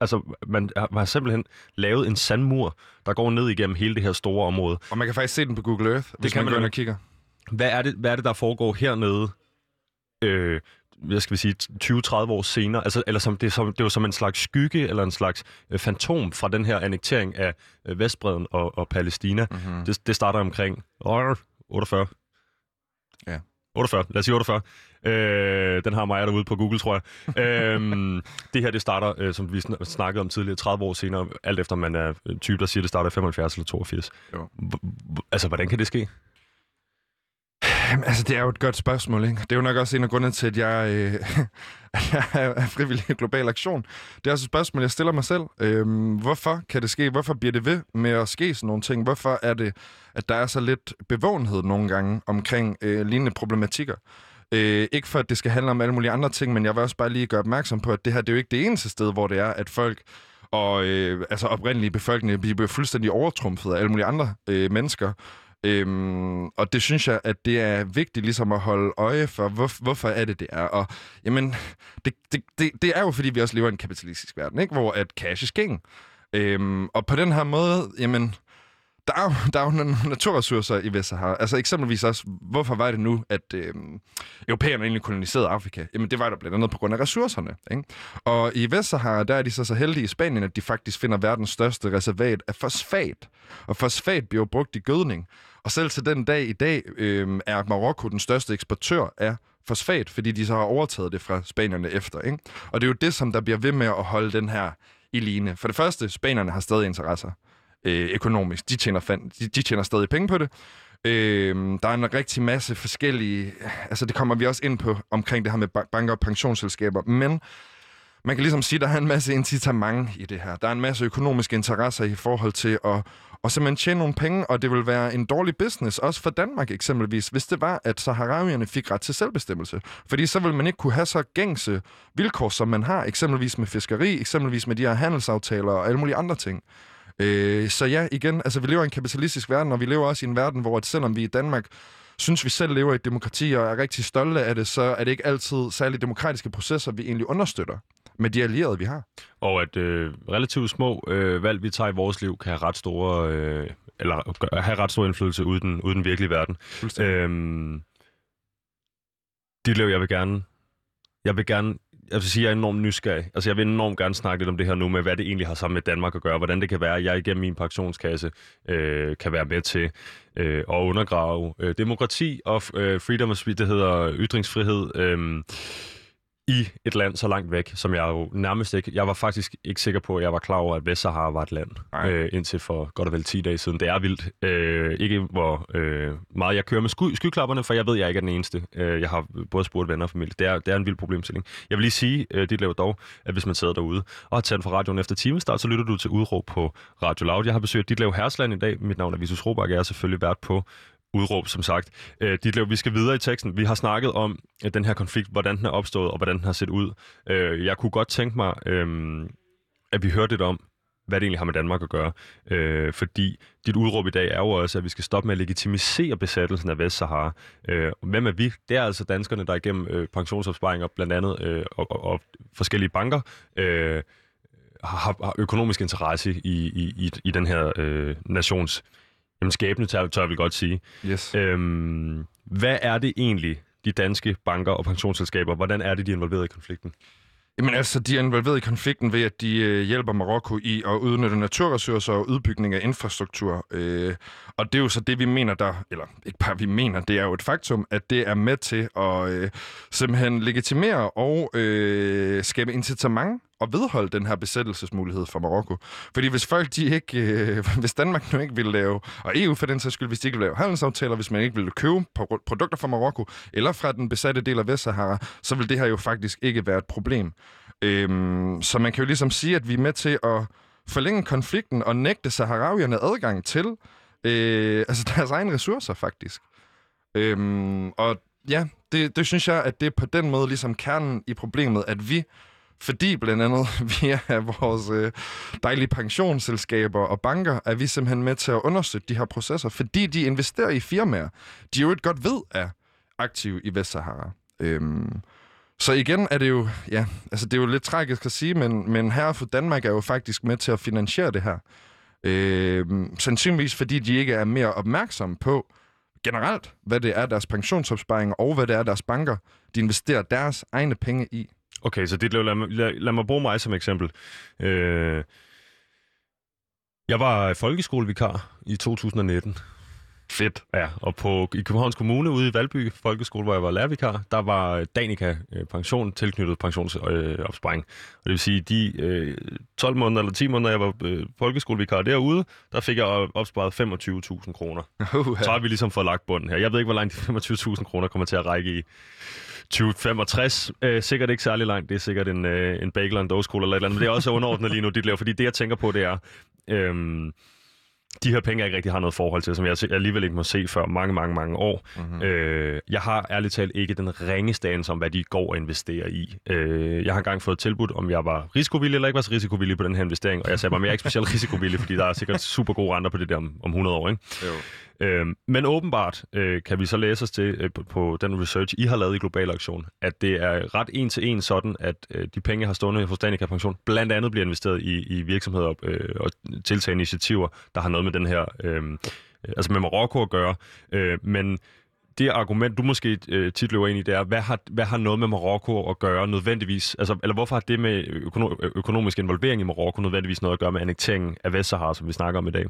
Altså, man har, simpelthen lavet en sandmur, der går ned igennem hele det her store område. Og man kan faktisk se den på Google Earth, hvis kan man man går og kigger. Hvad er det, hvad er det der foregår hernede, øh, hvad skal vi sige, 20-30 år senere? Altså, eller som, det, er som, det er jo som en slags skygge, eller en slags øh, fantom fra den her annektering af øh, Vestbreden og, og Palæstina. Mm-hmm. Det, det starter omkring åh, 48. Ja. 48, lad os sige 48. Øh, den har mig derude på Google, tror jeg. øhm, det her, det starter, øh, som vi sn- snakkede om tidligere, 30 år senere, alt efter man er en type, der siger, det starter i 75 eller 82. Jo. H- altså, hvordan kan det ske? Jamen, altså, det er jo et godt spørgsmål, ikke? Det er jo nok også en af grundene til, at jeg, øh, at jeg er frivillig i Global Aktion. Det er også et spørgsmål, jeg stiller mig selv. Øhm, hvorfor kan det ske? Hvorfor bliver det ved med at ske sådan nogle ting? Hvorfor er det, at der er så lidt bevågenhed nogle gange omkring øh, lignende problematikker? Øh, ikke for, at det skal handle om alle mulige andre ting, men jeg vil også bare lige gøre opmærksom på, at det her det er jo ikke det eneste sted, hvor det er, at folk og øh, altså oprindelige befolkninger bliver fuldstændig overtrumfet af alle mulige andre øh, mennesker. Øhm, og det synes jeg, at det er vigtigt ligesom at holde øje for, hvor, hvorfor er det, det er. Og jamen, det, det, det, det er jo, fordi vi også lever i en kapitalistisk verden, ikke? hvor at cash is king. Øhm, og på den her måde, jamen, der er, jo, der er jo nogle naturressourcer i Vestsahara. Altså eksempelvis også, hvorfor var det nu, at øhm, europæerne egentlig koloniserede Afrika? Jamen det var der blandt andet på grund af ressourcerne. Ikke? Og i Vestsahara, der er de så så heldige i Spanien, at de faktisk finder verdens største reservat af fosfat. Og fosfat bliver brugt i gødning. Og selv til den dag i dag øh, er Marokko den største eksportør af fosfat, fordi de så har overtaget det fra spanierne efter. Ikke? Og det er jo det, som der bliver ved med at holde den her i line. For det første, spanierne har stadig interesser øh, økonomisk. De tjener, fan, de, de tjener stadig penge på det. Øh, der er en rigtig masse forskellige... Altså, det kommer vi også ind på omkring det her med banker og pensionsselskaber. Men man kan ligesom sige, at der er en masse incitament i det her. Der er en masse økonomiske interesser i forhold til at, at simpelthen tjene nogle penge, og det vil være en dårlig business, også for Danmark eksempelvis, hvis det var, at saharavierne fik ret til selvbestemmelse. Fordi så vil man ikke kunne have så gængse vilkår, som man har, eksempelvis med fiskeri, eksempelvis med de her handelsaftaler og alle mulige andre ting. Øh, så ja, igen, altså vi lever i en kapitalistisk verden, og vi lever også i en verden, hvor at selvom vi i Danmark synes, vi selv lever i et demokrati og er rigtig stolte af det, så er det ikke altid særlig demokratiske processer, vi egentlig understøtter med de allierede, vi har. Og at øh, relativt små øh, valg, vi tager i vores liv, kan have ret store, øh, eller have ret stor indflydelse ude den, ude den virkelige verden. Øhm, Ditlev, jeg vil gerne, jeg vil gerne, jeg vil sige, jeg er enormt nysgerrig. Altså, jeg vil enormt gerne snakke lidt om det her nu, med hvad det egentlig har sammen med Danmark at gøre. Hvordan det kan være, at jeg igennem min pensionskasse øh, kan være med til øh, at undergrave øh, demokrati og øh, freedom of speech, det hedder ytringsfrihed, øh, i et land så langt væk, som jeg jo nærmest ikke... Jeg var faktisk ikke sikker på, at jeg var klar over, at Vestsahara var et land, Nej. øh, indtil for godt og vel 10 dage siden. Det er vildt. Øh, ikke hvor øh, meget jeg kører med sky, skyklapperne, for jeg ved, at jeg ikke er den eneste. Øh, jeg har både spurgt venner og familie. Det er, det er en vild problemstilling. Jeg vil lige sige, øh, dit laver dog, at hvis man sidder derude og har tændt for radioen efter timestart, så lytter du til udråb på Radio Loud. Jeg har besøgt dit lav Hersland i dag. Mit navn er Visus Robak, jeg er selvfølgelig vært på udråb, som sagt. Øh, Ditlev, vi skal videre i teksten. Vi har snakket om øh, den her konflikt, hvordan den er opstået, og hvordan den har set ud. Øh, jeg kunne godt tænke mig, øh, at vi hørte lidt om, hvad det egentlig har med Danmark at gøre. Øh, fordi dit udråb i dag er jo også, at vi skal stoppe med at legitimisere besættelsen af Vestsahara. Øh, hvem er vi? Det er altså danskerne, der igennem øh, pensionsopsparinger blandt andet øh, og, og, og forskellige banker øh, har, har økonomisk interesse i, i, i, i den her øh, nations jamen, skæbne, tør, tør vi godt sige. Yes. Øhm, hvad er det egentlig, de danske banker og pensionsselskaber, hvordan er det, de er involveret i konflikten? Jamen altså, de er involveret i konflikten ved, at de øh, hjælper Marokko i at udnytte naturressourcer og udbygning af infrastruktur. Øh, og det er jo så det, vi mener der, eller ikke bare vi mener, det er jo et faktum, at det er med til at øh, simpelthen legitimere og øh, skabe incitament og vedholde den her besættelsesmulighed for Marokko. Fordi hvis folk de ikke, øh, hvis Danmark nu ikke vil lave, og EU for den sags skyld, hvis de ikke ville lave handelsaftaler, hvis man ikke ville købe produkter fra Marokko, eller fra den besatte del af Vestsahara, så vil det her jo faktisk ikke være et problem. Øhm, så man kan jo ligesom sige, at vi er med til at forlænge konflikten og nægte saharavierne adgang til øh, altså deres egne ressourcer, faktisk. Øhm, og ja, det, det synes jeg, at det er på den måde ligesom kernen i problemet, at vi fordi blandt andet via vores øh, dejlige pensionsselskaber og banker, er vi simpelthen med til at understøtte de her processer, fordi de investerer i firmaer, de jo ikke godt ved er aktive i Vestsahara. Øhm, så igen er det jo, ja, altså det er jo lidt tragisk at sige, men, men her for Danmark er jo faktisk med til at finansiere det her. Øhm, sandsynligvis fordi de ikke er mere opmærksomme på generelt, hvad det er deres pensionsopsparinger og hvad det er deres banker, de investerer deres egne penge i. Okay, så det, lad, lad, lad mig bruge mig som eksempel. Øh, jeg var folkeskolevikar i 2019. Fedt. Ja, og på, i Københavns Kommune ude i Valby Folkeskole, hvor jeg var lærervikar, der var Danica øh, pension tilknyttet pensionsopsparing. Øh, og det vil sige, de øh, 12 måneder eller 10 måneder, jeg var øh, folkeskolevikar derude, der fik jeg opsparet 25.000 kroner. Uh, Så har vi ligesom fået lagt bunden her. Jeg ved ikke, hvor langt de 25.000 kroner kommer til at række i 2065. Øh, sikkert ikke særlig langt. Det er sikkert en, øh, en bagel og en dåskole eller et eller andet. Men det er også underordnet lige nu, dit laver. Fordi det, jeg tænker på, det er... Øh, de her penge, jeg ikke rigtig har noget forhold til, som jeg alligevel ikke må se før mange, mange, mange år. Mm-hmm. Øh, jeg har ærligt talt ikke den ringeste anelse om, hvad de går og investerer i. Øh, jeg har engang fået tilbudt, om jeg var risikovillig eller ikke var så risikovillig på den her investering, og jeg sagde mig, at jeg er ikke specielt risikovillig, fordi der er sikkert super gode renter på det der om, om 100 år. Ikke? Jo. Øh, men åbenbart øh, kan vi så læse os til øh, på, på den research, I har lavet i Global Aktion, at det er ret en til en sådan, at øh, de penge, jeg har stående hos Danica Pension, blandt andet bliver investeret i, i virksomheder øh, og tiltag initiativer, der har noget med den her, øhm, øh, altså med Marokko at gøre. Øh, men det argument, du måske øh, tit løber ind i, det er, hvad har, hvad har noget med Marokko at gøre nødvendigvis? Altså, eller hvorfor har det med økono- økonomisk involvering i Marokko nødvendigvis noget at gøre med annekteringen af Vestsahara, som vi snakker om i dag?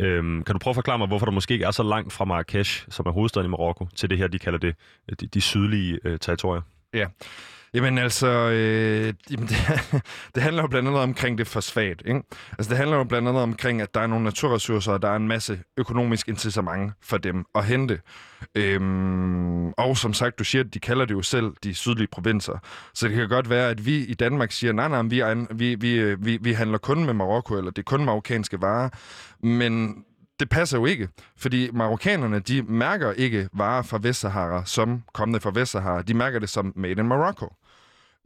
Øhm, kan du prøve at forklare mig, hvorfor der måske ikke er så langt fra Marrakesh, som er hovedstaden i Marokko, til det her, de kalder det, de, de sydlige øh, territorier? Ja. Jamen altså, øh, jamen det, det handler jo blandt andet omkring det fosfat. Ikke? Altså det handler jo blandt andet omkring, at der er nogle naturressourcer, og der er en masse økonomisk incitament for dem at hente. Øhm, og som sagt, du siger, at de kalder det jo selv de sydlige provinser. Så det kan godt være, at vi i Danmark siger, nej, nej, vi, er, vi, vi, øh, vi, vi handler kun med Marokko, eller det er kun marokkanske varer. Men det passer jo ikke, fordi marokkanerne, de mærker ikke varer fra Vestsahara som kommende fra Vestsahara. De mærker det som made in Morocco.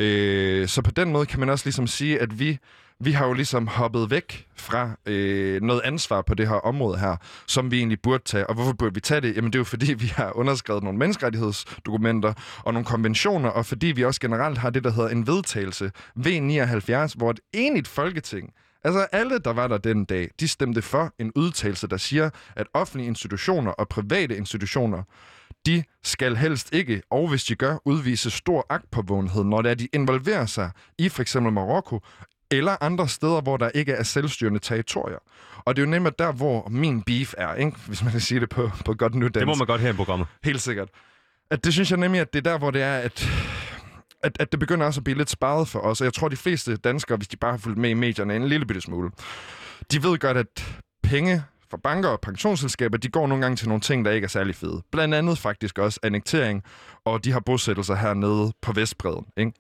Øh, så på den måde kan man også ligesom sige, at vi, vi har jo ligesom hoppet væk fra øh, noget ansvar på det her område her, som vi egentlig burde tage. Og hvorfor burde vi tage det? Jamen det er jo fordi, vi har underskrevet nogle menneskerettighedsdokumenter og nogle konventioner, og fordi vi også generelt har det, der hedder en vedtagelse, V79, hvor et enigt folketing Altså alle, der var der den dag, de stemte for en udtalelse, der siger, at offentlige institutioner og private institutioner de skal helst ikke, og hvis de gør, udvise stor agtpåvågenhed, når det er, de involverer sig i for eksempel Marokko, eller andre steder, hvor der ikke er selvstyrende territorier. Og det er jo nemlig der, hvor min beef er, ikke? hvis man kan sige det på, på godt nu Det må man godt have i programmet. Helt sikkert. At det synes jeg nemlig, at det er der, hvor det er, at at, at det begynder også at blive lidt sparet for os. Og jeg tror, de fleste danskere, hvis de bare har fulgt med i medierne en lille bitte smule, de ved godt, at penge for banker og pensionsselskaber, de går nogle gange til nogle ting, der ikke er særlig fede. Blandt andet faktisk også annektering, og de har bosættelser hernede på Vestbreden. Ikke?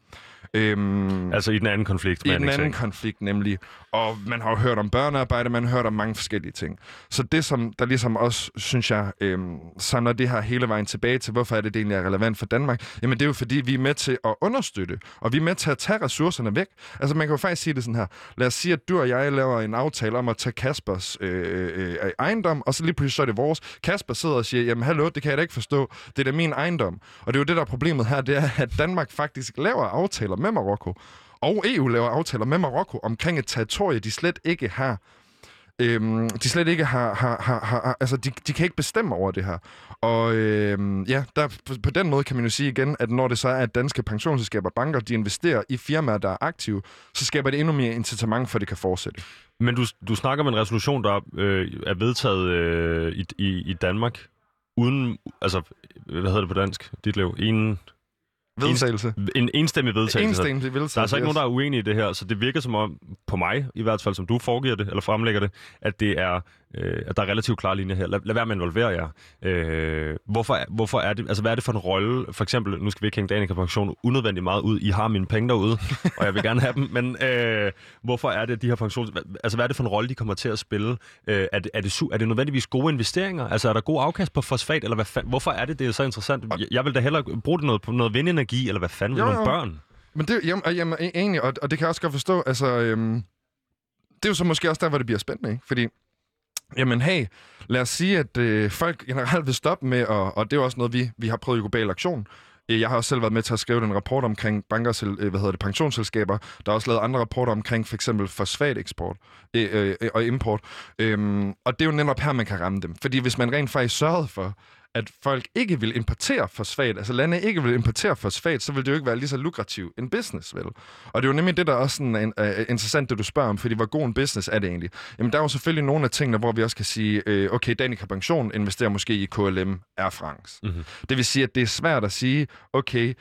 Øhm, altså i den anden konflikt? I den anden konflikt nemlig. Og man har jo hørt om børnearbejde, man har hørt om mange forskellige ting. Så det, som der ligesom også, synes jeg, øhm, samler det her hele vejen tilbage til, hvorfor er det, det egentlig er relevant for Danmark, jamen det er jo fordi, vi er med til at understøtte, og vi er med til at tage ressourcerne væk. Altså man kan jo faktisk sige det sådan her. Lad os sige, at du og jeg laver en aftale om at tage Kaspers øh, øh, øh, ejendom, og så lige pludselig så er det vores. Kasper sidder og siger, jamen hallo, det kan jeg da ikke forstå. Det er da min ejendom. Og det er jo det, der er problemet her, det er, at Danmark faktisk laver aftaler med Marokko. Og EU laver aftaler med Marokko omkring et territorie, de slet ikke har øhm, de slet ikke har, har, har, har altså de, de kan ikke bestemme over det her. Og øhm, ja, der, på, på den måde kan man jo sige igen, at når det så er, at danske pensionsselskaber banker, de investerer i firmaer, der er aktive, så skaber det endnu mere incitament for, at det kan fortsætte. Men du, du snakker om en resolution, der øh, er vedtaget øh, i, i, i Danmark, uden, altså, hvad hedder det på dansk? Dit liv, en Vedtagelse. En, en enstemmig vedtagelse. Enstemmig vedtagelse. Der er altså ikke yes. nogen, der er uenige i det her, så det virker som om, på mig i hvert fald, som du foregiver det, eller fremlægger det, at det er øh, at der er relativt klare linjer her. Lad, lad være med at involvere jer. Øh, hvorfor, hvorfor er det, altså hvad er det for en rolle, for eksempel, nu skal vi ikke hænge Danica Pension unødvendigt meget ud, I har mine penge derude, og jeg vil gerne have dem, men øh, hvorfor er det, de her pensions, altså hvad er det for en rolle, de kommer til at spille? Øh, er, det, er, det, er det nødvendigvis gode investeringer? Altså er der god afkast på fosfat, eller hvad fanden, hvorfor er det, det er så interessant? Jeg, jeg vil da hellere bruge det noget på noget vindenergi, eller hvad fanden, jo. nogle børn? Men det, jamen, og jamen, e- egentlig, og, og det kan jeg også godt forstå, altså, øhm, det er jo så måske også der, hvor det bliver spændende, ikke? Fordi, jamen hey, lad os sige, at øh, folk generelt vil stoppe med, og, og det er også noget, vi, vi har prøvet i Global Aktion, øh, Jeg har også selv været med til at skrive en rapport omkring banker, øh, hvad hedder det, pensionsselskaber. Der er også lavet andre rapporter omkring for eksempel fosfateksport øh, øh, og import. Øhm, og det er jo netop her, man kan ramme dem. Fordi hvis man rent faktisk sørgede for, at folk ikke vil importere fosfat, altså lande ikke vil importere fosfat, så vil det jo ikke være lige så lukrativ en business, vel? Og det er jo nemlig det, der er også sådan, uh, interessant, det du spørger om, fordi hvor god en business er det egentlig? Jamen, der er jo selvfølgelig nogle af tingene, hvor vi også kan sige, øh, okay, Danica Pension investerer måske i KLM Air France. Mm-hmm. Det vil sige, at det er svært at sige, okay,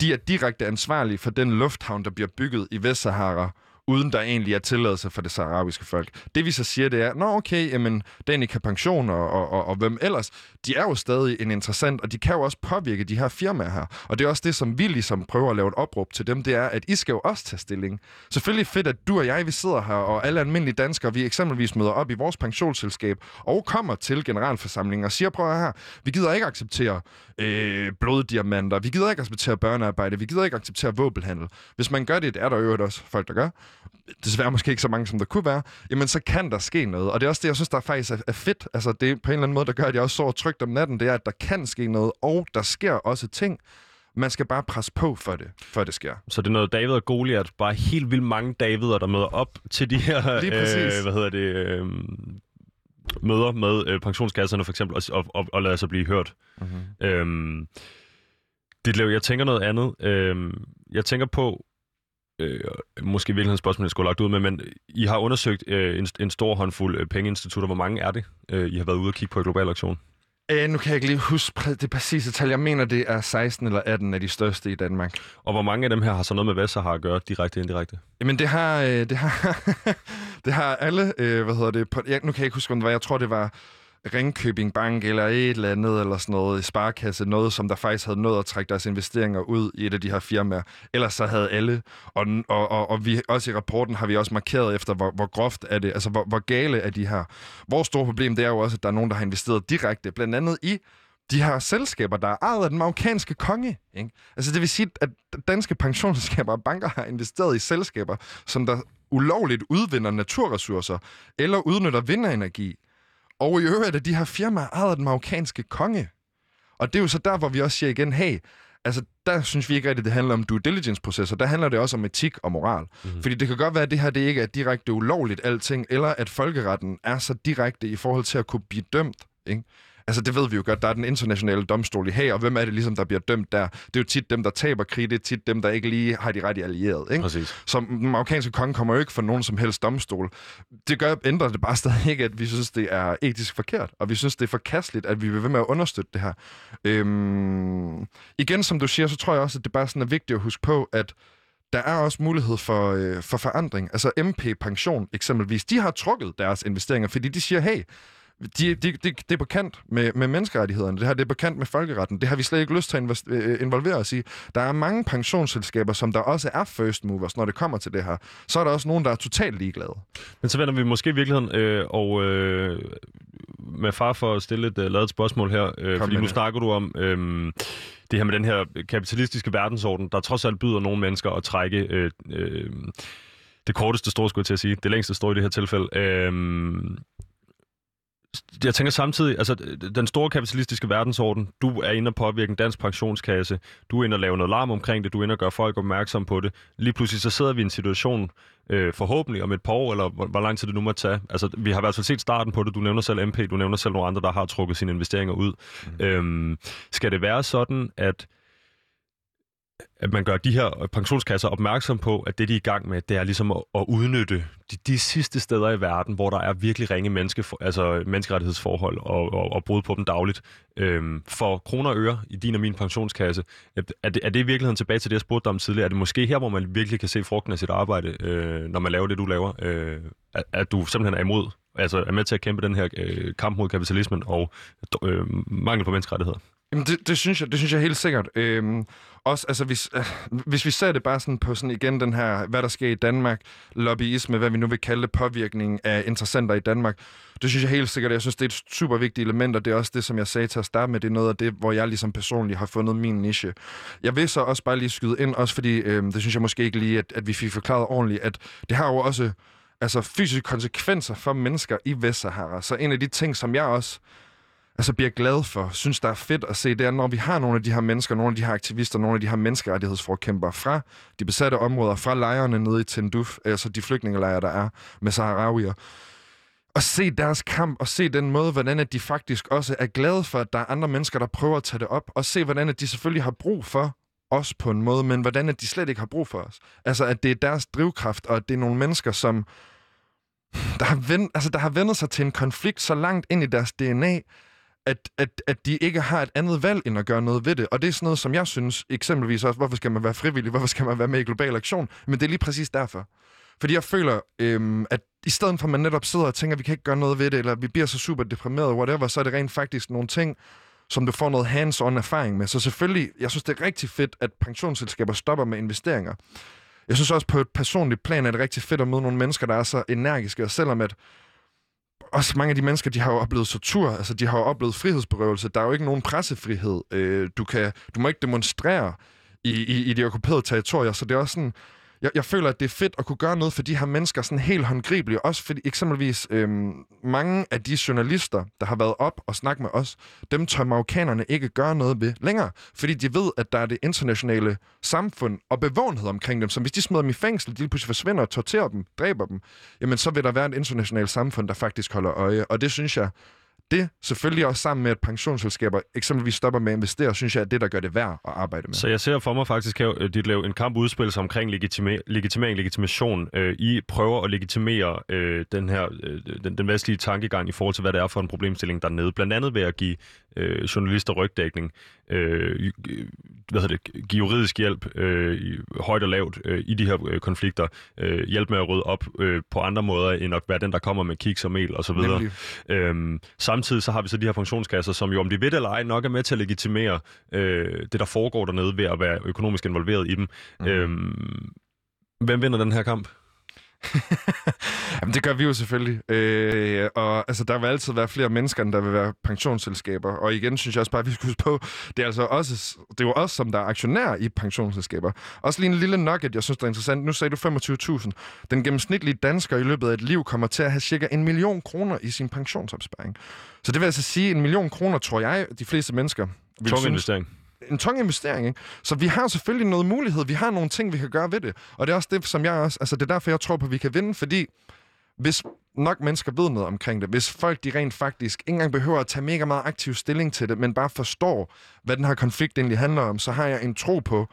de er direkte ansvarlige for den lufthavn, der bliver bygget i Vestsahara, uden der egentlig er tilladelse for det saharawiske folk. Det vi så siger, det er, nå okay, jamen, Danica Pension og, og, og, og hvem ellers, de er jo stadig en interessant, og de kan jo også påvirke de her firmaer her. Og det er også det, som vi ligesom prøver at lave et opråb til dem, det er, at I skal jo også tage stilling. Selvfølgelig fedt, at du og jeg, vi sidder her, og alle almindelige danskere, vi eksempelvis møder op i vores pensionsselskab, og kommer til generalforsamlingen og siger, prøv her, vi gider ikke acceptere øh, bloddiamanter, vi gider ikke acceptere børnearbejde, vi gider ikke acceptere våbenhandel. Hvis man gør det, det er der jo også folk, der gør, desværre måske ikke så mange, som der kunne være, jamen så kan der ske noget. Og det er også det, jeg synes, der faktisk er, fedt. Altså det er på en eller anden måde, der gør, at jeg også sover trygt om natten, det er, at der kan ske noget, og der sker også ting. Man skal bare presse på for det, før det sker. Så det er noget David og Goliath, bare helt vildt mange Davider, der møder op til de her, Lige præcis. øh, hvad hedder det, øh, møder med øh, pensionskasserne for eksempel, og, og, og, og lader sig blive hørt. Mm-hmm. Øhm, Ditlev, jeg tænker noget andet. Øhm, jeg tænker på, øh, måske i virkeligheden spørgsmål, jeg skulle have lagt ud med, men I har undersøgt øh, en, en stor håndfuld øh, pengeinstitutter. Hvor mange er det, øh, I har været ude og kigge på i Global Auktion? Æh, nu kan jeg ikke lige huske det præcise tal. Jeg mener, det er 16 eller 18 af de største i Danmark. Og hvor mange af dem her har så noget med Vestsahara at gøre, direkte og indirekte? Jamen, det har, øh, det har, det har alle, øh, hvad hedder det, på, jeg, nu kan jeg ikke huske, det var, jeg tror, det var Ringkøbing Bank eller et eller andet, eller sådan noget, sparkasse, noget, som der faktisk havde nået at trække deres investeringer ud i et af de her firmaer. Ellers så havde alle, og, og, og, og vi, også i rapporten har vi også markeret efter, hvor, hvor groft er det, altså hvor, hvor gale er de her. Vores store problem, det er jo også, at der er nogen, der har investeret direkte, blandt andet i de her selskaber, der er ejet af den marokkanske konge. Ikke? Altså det vil sige, at danske pensionsselskaber og banker har investeret i selskaber, som der ulovligt udvinder naturressourcer eller udnytter vindenergi. Og i øvrigt er de her firmaer ejet af den marokkanske konge. Og det er jo så der, hvor vi også siger igen, hey, altså der synes vi ikke rigtigt, det handler om due diligence-processer. Der handler det også om etik og moral. Mm-hmm. Fordi det kan godt være, at det her det ikke er direkte ulovligt alting, eller at folkeretten er så direkte i forhold til at kunne blive dømt. Ikke? Altså, det ved vi jo godt. Der er den internationale domstol i Haag, og hvem er det ligesom, der bliver dømt der? Det er jo tit dem, der taber krig, det er tit dem, der ikke lige har de rette allierede. Ikke? Præcis. Så den marokkanske konge kommer jo ikke for nogen som helst domstol. Det gør, ændrer det bare stadig ikke, at vi synes, det er etisk forkert, og vi synes, det er forkasteligt, at vi vil ved med at understøtte det her. Øhm, igen, som du siger, så tror jeg også, at det bare sådan er vigtigt at huske på, at der er også mulighed for, øh, for forandring. Altså MP Pension eksempelvis, de har trukket deres investeringer, fordi de siger, hey, de, de, de, det er på kant med, med menneskerettighederne. Det her det er på kant med folkeretten. Det har vi slet ikke lyst til at invest, øh, involvere os i. Der er mange pensionsselskaber, som der også er first movers, når det kommer til det her. Så er der også nogen, der er totalt ligeglade. Men så vender vi måske i virkeligheden, øh, og øh, med far for at stille et uh, lavet spørgsmål her, øh, fordi nu det. snakker du om øh, det her med den her kapitalistiske verdensorden, der trods alt byder nogle mennesker at trække øh, øh, det korteste strå, skulle jeg til at sige, det længste strå i det her tilfælde. Øh, jeg tænker samtidig, altså den store kapitalistiske verdensorden, du er inde og påvirke en dansk pensionskasse, du er inde og lave noget larm omkring det, du er inde og gøre folk opmærksom på det. Lige pludselig så sidder vi i en situation, øh, forhåbentlig om et par år, eller hvor, hvor lang tid det nu må tage. Altså, vi har i hvert fald set starten på det. Du nævner selv MP, du nævner selv nogle andre, der har trukket sine investeringer ud. Mm. Øhm, skal det være sådan, at at man gør de her pensionskasser opmærksom på, at det, de er i gang med, det er ligesom at, at udnytte de, de sidste steder i verden, hvor der er virkelig ringe menneske, altså menneskerettighedsforhold og, og, og brud på dem dagligt. Øhm, for kroner og øre i din og min pensionskasse, er det, er det i virkeligheden tilbage til det, jeg spurgte dig om tidligere? Er det måske her, hvor man virkelig kan se frugten af sit arbejde, øh, når man laver det, du laver? Øh, at, at du simpelthen er imod, altså er med til at kæmpe den her øh, kamp mod kapitalismen og øh, mangel på menneskerettigheder? Jamen, det, det, synes jeg, det synes jeg helt sikkert. Øhm, også, altså, hvis, øh, hvis vi ser det bare sådan på sådan igen den her, hvad der sker i Danmark, lobbyisme, hvad vi nu vil kalde det, påvirkning af interessenter i Danmark, det synes jeg helt sikkert, jeg synes, det er et super vigtigt element, og det er også det, som jeg sagde til at starte med, det er noget af det, hvor jeg ligesom personligt har fundet min niche. Jeg vil så også bare lige skyde ind, også fordi, øh, det synes jeg måske ikke lige, at, at vi fik forklaret ordentligt, at det har jo også altså fysiske konsekvenser for mennesker i Vestsahara. Så en af de ting, som jeg også altså bliver glad for, synes der er fedt at se, det er, når vi har nogle af de her mennesker, nogle af de her aktivister, nogle af de her menneskerettighedsforkæmpere fra de besatte områder, fra lejrene nede i Tinduf, øh, altså de flygtningelejre, der er med saharawier, og se deres kamp, og se den måde, hvordan at de faktisk også er glade for, at der er andre mennesker, der prøver at tage det op, og se, hvordan at de selvfølgelig har brug for os på en måde, men hvordan at de slet ikke har brug for os. Altså, at det er deres drivkraft, og at det er nogle mennesker, som der har, vend, altså, der har vendt sig til en konflikt så langt ind i deres DNA, at, at, at de ikke har et andet valg end at gøre noget ved det. Og det er sådan noget, som jeg synes eksempelvis også, hvorfor skal man være frivillig, hvorfor skal man være med i global aktion? Men det er lige præcis derfor. Fordi jeg føler, øhm, at i stedet for at man netop sidder og tænker, at vi kan ikke gøre noget ved det, eller vi bliver så super deprimeret, whatever, så er det rent faktisk nogle ting, som du får noget hands-on erfaring med. Så selvfølgelig, jeg synes, det er rigtig fedt, at pensionsselskaber stopper med investeringer. Jeg synes også på et personligt plan, at det er rigtig fedt at møde nogle mennesker, der er så energiske, og selvom at også mange af de mennesker, de har jo oplevet tortur, altså de har jo oplevet frihedsberøvelse. Der er jo ikke nogen pressefrihed. Øh, du, kan, du må ikke demonstrere i, i, i de okkuperede territorier, så det er også sådan, jeg, jeg føler, at det er fedt at kunne gøre noget for de her mennesker sådan helt håndgribeligt. Også fordi eksempelvis øhm, mange af de journalister, der har været op og snakket med os, dem tør marokkanerne ikke gøre noget ved længere. Fordi de ved, at der er det internationale samfund og bevågenhed omkring dem. Så hvis de smider dem i fængsel, de pludselig forsvinder og torterer dem, dræber dem, jamen så vil der være et internationalt samfund, der faktisk holder øje. Og det synes jeg, det selvfølgelig også sammen med, at pensionsselskaber eksempelvis stopper med at investere, synes jeg, at det, der gør det værd at arbejde med. Så jeg ser for mig faktisk, at dit lave en kamp udspil sig omkring legitime, legitimering, legitimation. Øh, I prøver at legitimere øh, den her øh, den, den vestlige tankegang i forhold til, hvad det er for en problemstilling dernede. Blandt andet ved at give øh, journalister rygdækning, øh, hvad hedder det, give juridisk hjælp øh, højt og lavt øh, i de her øh, konflikter, øh, hjælp med at rydde op øh, på andre måder, end at være den, der kommer med kiks og mel osv. Øhm, samtidig så har vi så de her funktionskasser, som jo, om de ved det eller ej, nok er med til at legitimere øh, det, der foregår dernede ved at være økonomisk involveret i dem. Mm. Øhm, hvem vinder den her kamp? Jamen, det gør vi jo selvfølgelig. Øh, og altså, der vil altid være flere mennesker, end der vil være pensionsselskaber. Og igen synes jeg også bare, at vi skal huske på, det er altså også, det er jo os, som der er aktionær i pensionsselskaber. Også lige en lille nugget, jeg synes, der er interessant. Nu sagde du 25.000. Den gennemsnitlige dansker i løbet af et liv kommer til at have cirka en million kroner i sin pensionsopsparing. Så det vil altså sige, en million kroner, tror jeg, de fleste mennesker vil Tung investering en tung investering, ikke? Så vi har selvfølgelig noget mulighed. Vi har nogle ting, vi kan gøre ved det. Og det er også det, som jeg også... Altså, det er derfor, jeg tror på, at vi kan vinde, fordi hvis nok mennesker ved noget omkring det, hvis folk de rent faktisk ikke engang behøver at tage mega meget aktiv stilling til det, men bare forstår, hvad den her konflikt egentlig handler om, så har jeg en tro på,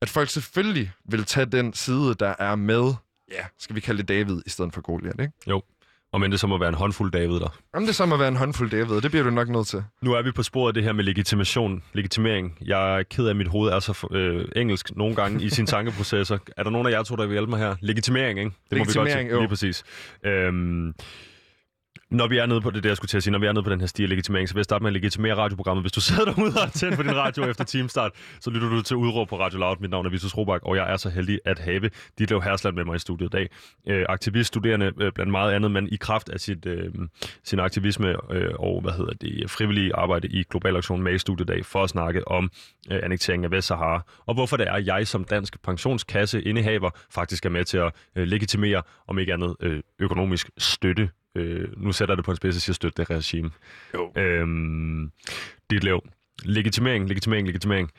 at folk selvfølgelig vil tage den side, der er med, ja, skal vi kalde det David, i stedet for Goliath, ikke? Jo. Og men det så må være en håndfuld David der. Om det så må være en håndfuld David, det bliver du nok nødt til. Nu er vi på sporet af det her med legitimation, legitimering. Jeg er ked af, at mit hoved er så øh, engelsk nogle gange i sine tankeprocesser. Er der nogen af jer to, der vil hjælpe mig her? Legitimering, ikke? Det må vi godt jo. Lige præcis. Øhm, når vi er nede på det, der jeg skulle til at sige, når vi er nede på den her stil legitimering, så vil jeg starte med at legitimere radioprogrammet. Hvis du sidder derude og tænder på din radio efter teamstart, så lytter du til udråb på Radio Loud. Mit navn er Vitus Robak, og jeg er så heldig at have Ditlev Hersland med mig i studiet i dag. Øh, aktivist, studerende øh, blandt meget andet, men i kraft af sit, øh, sin aktivisme øh, og hvad hedder det, frivillige arbejde i Global Aktion med i studiet i dag, for at snakke om øh, annekteringen af Vestsahara, og hvorfor det er, at jeg som dansk pensionskasse indehaver faktisk er med til at øh, legitimere, om ikke andet øh, økonomisk støtte øh, nu sætter det på en spids og siger, støtte det regime. Jo. Øhm, dit lav. Legitimering, legitimering, legitimering.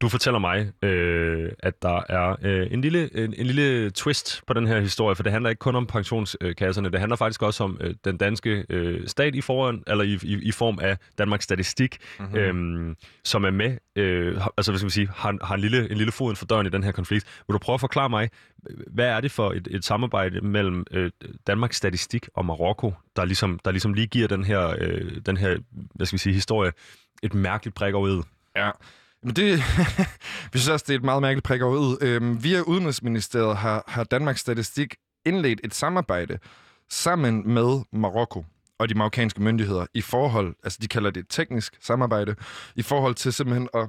Du fortæller mig, øh, at der er øh, en, lille, en, en lille twist på den her historie, for det handler ikke kun om pensionskasserne, det handler faktisk også om øh, den danske øh, stat i, foran, eller i, i, i form af Danmarks Statistik, mm-hmm. øh, som er med, øh, altså hvad skal vi sige, har, har en, lille, en lille fod for døren i den her konflikt. Vil du prøve at forklare mig, hvad er det for et, et samarbejde mellem øh, Danmarks Statistik og Marokko, der ligesom, der ligesom lige giver den her, øh, den her hvad skal vi sige, historie et mærkeligt prik over Ja, men det, vi synes også, det er et meget mærkeligt prik over ud. Øhm, via Udenrigsministeriet har, har Danmarks Statistik indledt et samarbejde sammen med Marokko. og de marokkanske myndigheder i forhold, altså de kalder det et teknisk samarbejde, i forhold til simpelthen at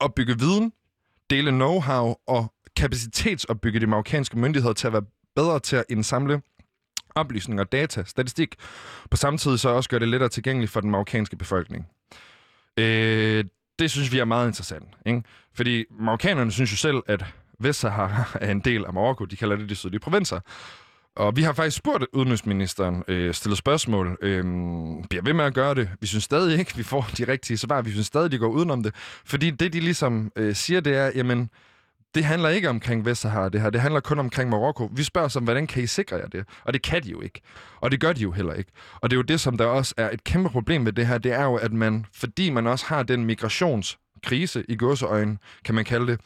opbygge viden, dele know-how og kapacitetsopbygge de marokkanske myndigheder til at være bedre til at indsamle oplysninger, data, statistik, på samme tid så også gør det lettere tilgængeligt for den marokkanske befolkning. Øh, det synes vi er meget interessant, ikke? Fordi marokkanerne synes jo selv, at Vestsahara er en del af Marokko. De kalder det de sydlige provinser. Og vi har faktisk spurgt udenrigsministeren, øh, stillet spørgsmål, øh, bliver ved med at gøre det. Vi synes stadig ikke, vi får de rigtige svar. Vi synes stadig, de går udenom det. Fordi det, de ligesom øh, siger, det er, jamen, det handler ikke omkring Vestsahara, det her. Det handler kun omkring Marokko. Vi spørger som, hvordan kan I sikre jer det? Og det kan de jo ikke. Og det gør de jo heller ikke. Og det er jo det, som der også er et kæmpe problem med det her, det er jo, at man, fordi man også har den migrationskrise i gåseøjne, kan man kalde det,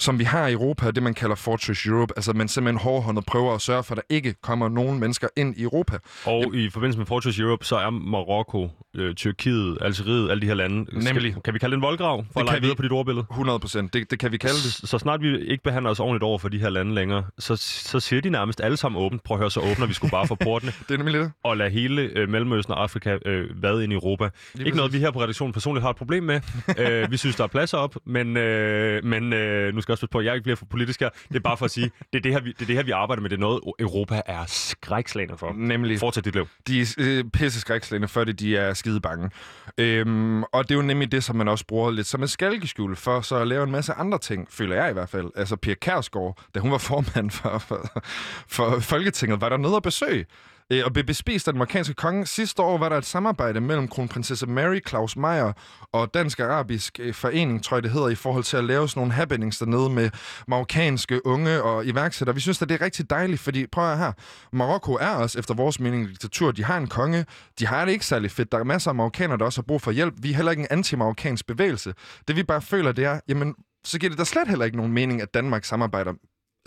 som vi har i Europa, det man kalder Fortress Europe. Altså man simpelthen hårdhåndet prøver at sørge for, at der ikke kommer nogen mennesker ind i Europa. Og i forbindelse med Fortress Europe, så er Marokko, øh, Tyrkiet, Algeriet, alle de her lande. Nemlig. Skal, kan vi kalde det en voldgrav, for det at lege videre på dit ordbillede? 100 procent, det, det kan vi kalde det. Så, så snart vi ikke behandler os ordentligt over for de her lande længere, så, så siger de nærmest alle sammen åbent, prøv at høre, så åbner vi skulle bare for portene. det er nemlig det. Og lade hele øh, Mellemøsten og Afrika øh, vade ind i Europa. Lige ikke noget, vi her på redaktionen personligt har et problem med. øh, vi synes, der er pladser op, men, øh, men øh, nu skal jeg også på, at jeg ikke bliver for politisk her. Det er bare for at sige, det er det her, vi, det er det her, vi arbejder med. Det er noget, Europa er skrækslagende for. Nemlig. Fortsæt dit liv. De er øh, pisse skrækslagende, før det, de er skide bange. Øhm, og det er jo nemlig det, som man også bruger lidt som et skalkeskjul for så at lave en masse andre ting, føler jeg i hvert fald. Altså Pia Kærsgaard, da hun var formand for, for, for Folketinget, var der noget at besøge Øh, og blev bespist af den marokkanske konge. Sidste år var der et samarbejde mellem kronprinsesse Mary, Claus Meier og Dansk Arabisk øh, Forening, tror jeg det hedder, i forhold til at lave sådan nogle happenings dernede med marokkanske unge og iværksættere. Vi synes at det er rigtig dejligt, fordi prøv at her, Marokko er også efter vores mening diktatur. De har en konge, de har det ikke særlig fedt. Der er masser af marokkanere, der også har brug for hjælp. Vi er heller ikke en anti-marokkansk bevægelse. Det vi bare føler, det er, jamen, så giver det da slet heller ikke nogen mening, at Danmark samarbejder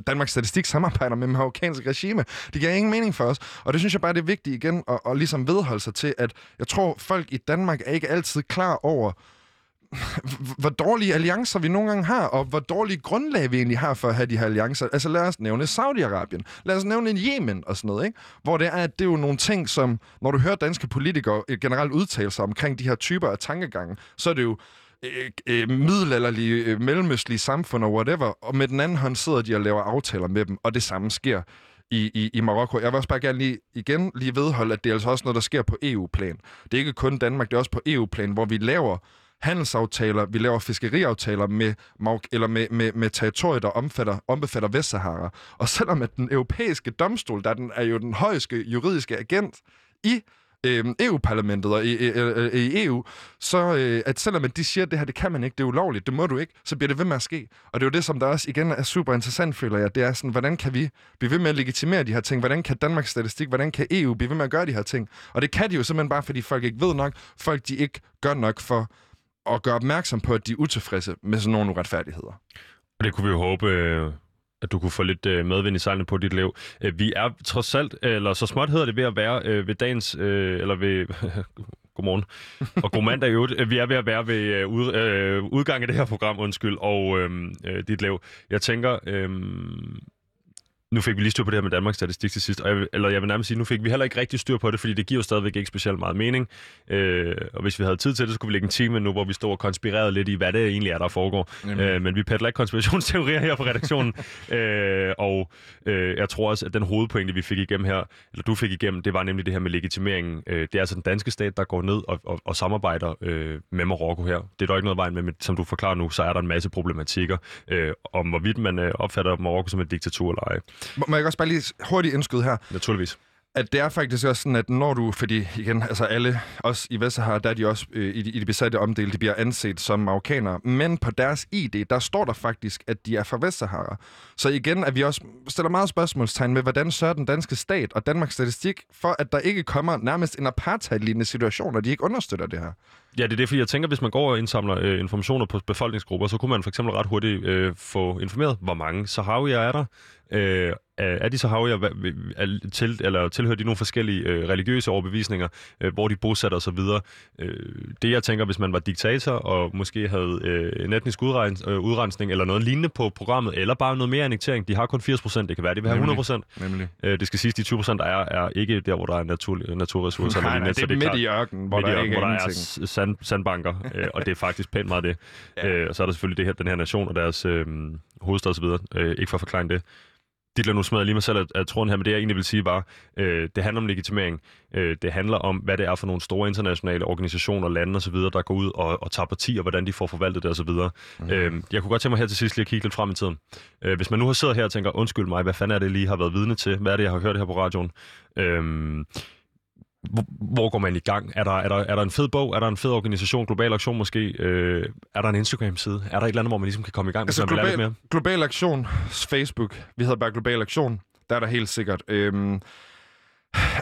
Danmarks Statistik samarbejder med marokkansk regime. Det giver ingen mening for os. Og det synes jeg bare, det er vigtigt igen at, at ligesom vedholde sig til, at jeg tror, folk i Danmark er ikke altid klar over, hvor dårlige alliancer vi nogle gange har, og hvor dårlige grundlag vi egentlig har for at have de her alliancer. Altså lad os nævne Saudi-Arabien, lad os nævne Yemen og sådan noget, ikke? hvor det er, at det er jo nogle ting, som når du hører danske politikere generelt udtale sig omkring de her typer af tankegange, så er det jo øh, øh, middelalderlige, øh, mellemøstlige samfund og whatever, og med den anden hånd sidder de og laver aftaler med dem, og det samme sker i, i, i Marokko. Jeg vil også bare gerne lige, igen lige vedholde, at det er altså også noget, der sker på EU-plan. Det er ikke kun Danmark, det er også på EU-plan, hvor vi laver handelsaftaler, vi laver fiskeriaftaler med, eller med, med, med territorier, der omfatter, ombefatter Vestsahara. Og selvom at den europæiske domstol, der den, er jo den højeste juridiske agent i øh, EU-parlamentet og i, i EU, så øh, at selvom de siger, at det her, det kan man ikke, det er ulovligt, det må du ikke, så bliver det ved med at ske. Og det er jo det, som der også igen er super interessant, føler jeg. Det er sådan, hvordan kan vi blive ved med at legitimere de her ting? Hvordan kan Danmarks Statistik, hvordan kan EU blive ved med at gøre de her ting? Og det kan de jo simpelthen bare, fordi folk ikke ved nok, folk de ikke gør nok for at gøre opmærksom på, at de er utilfredse med sådan nogle uretfærdigheder. Og det kunne vi jo håbe, øh, at du kunne få lidt øh, medvind i sejlene på dit liv. Øh, vi er trods alt, eller så småt hedder det ved at være øh, ved dagens, øh, eller ved, godmorgen, og god mandag i øvrigt. Vi er ved at være ved øh, ud, øh, udgang af det her program, undskyld, og øh, øh, dit liv. Jeg tænker, øh, nu fik vi lige styr på det her med Danmarks Statistik til sidst, og jeg vil, eller jeg vil nærmest sige, nu fik vi heller ikke rigtig styr på det, fordi det giver jo stadigvæk ikke specielt meget mening. Øh, og hvis vi havde tid til det, så skulle vi lægge en time nu, hvor vi står og konspirerede lidt i, hvad det egentlig er, der foregår. Øh, men vi peddler ikke konspirationsteorier her på redaktionen. øh, og øh, jeg tror også, at den hovedpointe, vi fik igennem her, eller du fik igennem, det var nemlig det her med legitimeringen. Øh, det er altså den danske stat, der går ned og, og, og samarbejder øh, med Marokko her. Det er der ikke noget vejen med, men som du forklarer nu, så er der en masse problematikker øh, om, hvorvidt man øh, opfatter Marokko som et diktatur eller ej. Må jeg også bare lige hurtigt indskyde her? Naturligvis at det er faktisk også sådan, at når du, fordi igen, altså alle, os i Vestsahara, der er de også øh, i, de, i de besatte omdele, de bliver anset som marokkanere, men på deres ID, der står der faktisk, at de er fra Vestsahara. Så igen, at vi også stiller meget spørgsmålstegn med, hvordan sørger den danske stat og Danmarks Statistik for, at der ikke kommer nærmest en apartheid-lignende situation, og de ikke understøtter det her. Ja, det er det, fordi jeg tænker, hvis man går og indsamler øh, informationer på befolkningsgrupper, så kunne man for eksempel ret hurtigt øh, få informeret, hvor mange saharawier er der, Øh, er de saharawier, er til, eller tilhører de nogle forskellige øh, religiøse overbevisninger, øh, hvor de bosætter osv.? Øh, det jeg tænker, hvis man var diktator og måske havde øh, en etnisk udrens, øh, udrensning eller noget lignende på programmet, eller bare noget mere annektering, de har kun 80 procent, det kan være, de vil have 100 procent. Øh, det skal siges, de 20 procent er, er ikke der, hvor der er natur, naturressourcer. Nej, nej, det er, det er midt klart, i ørkenen, hvor der, er ikke hvor der er sand, sandbanker, øh, og det er faktisk pænt meget det. ja. øh, og så er der selvfølgelig det her, den her nation og deres øh, hovedstad osv., øh, ikke for at forklare det. Ditler, nu smadrer lige mig selv af, af tråden her, men det jeg egentlig vil sige var, øh, det handler om legitimering. Øh, det handler om, hvad det er for nogle store internationale organisationer, lande osv., der går ud og, og tager partier, hvordan de får forvaltet det osv. Mm. Øh, jeg kunne godt tænke mig her til sidst lige at kigge lidt frem i tiden. Øh, hvis man nu har siddet her og tænker, undskyld mig, hvad fanden er det lige har været vidne til? Hvad er det, jeg har hørt her på radioen? Øh, hvor, hvor går man i gang? Er der, er, der, er der en fed bog? Er der en fed organisation? Global Aktion måske? Øh, er der en Instagram-side? Er der et eller andet, hvor man ligesom kan komme i gang, altså, hvis man global, lidt mere? Global Aktion, Facebook. Vi hedder bare Global Aktion. Der er der helt sikkert. Øhm,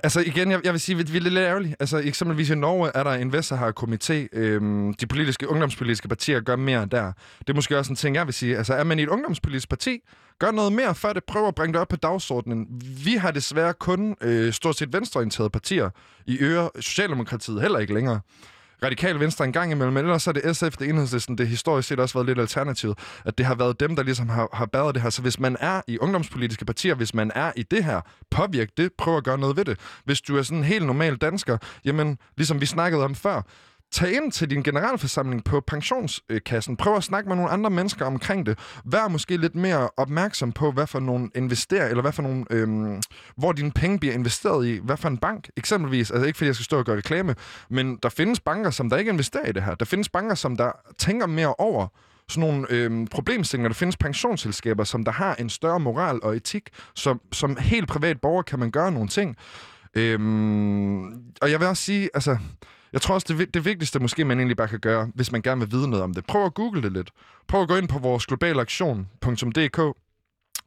Altså igen, jeg, jeg vil sige, at vi er lidt ærgerlige. Altså eksempelvis i Norge er der en Vestsahara-komité. Øhm, de politiske, ungdomspolitiske partier gør mere der. Det er måske også en ting, jeg vil sige. Altså er man i et ungdomspolitisk parti, gør noget mere før det. prøver at bringe det op på dagsordenen. Vi har desværre kun øh, stort set venstreorienterede partier i øre. Socialdemokratiet heller ikke længere radikal venstre en gang imellem, men ellers er det SF, det enhedslisten, det historisk set også været lidt alternativet, at det har været dem, der ligesom har, har bæret det her. Så hvis man er i ungdomspolitiske partier, hvis man er i det her, påvirk det, prøv at gøre noget ved det. Hvis du er sådan en helt normal dansker, jamen, ligesom vi snakkede om før, Tag ind til din generalforsamling på pensionskassen. Prøv at snakke med nogle andre mennesker omkring det. Vær måske lidt mere opmærksom på, hvad for nogle investerer, eller hvad for nogle, øhm, hvor dine penge bliver investeret i. Hvad for en bank, eksempelvis. Altså ikke fordi jeg skal stå og gøre reklame, men der findes banker, som der ikke investerer i det her. Der findes banker, som der tænker mere over sådan nogle øhm, problemstillinger. Der findes pensionsselskaber, som der har en større moral og etik, som, som helt privat borger kan man gøre nogle ting. Øhm, og jeg vil også sige, altså, jeg tror også, det, det vigtigste måske, man egentlig bare kan gøre, hvis man gerne vil vide noget om det. Prøv at google det lidt. Prøv at gå ind på vores globalaktion.dk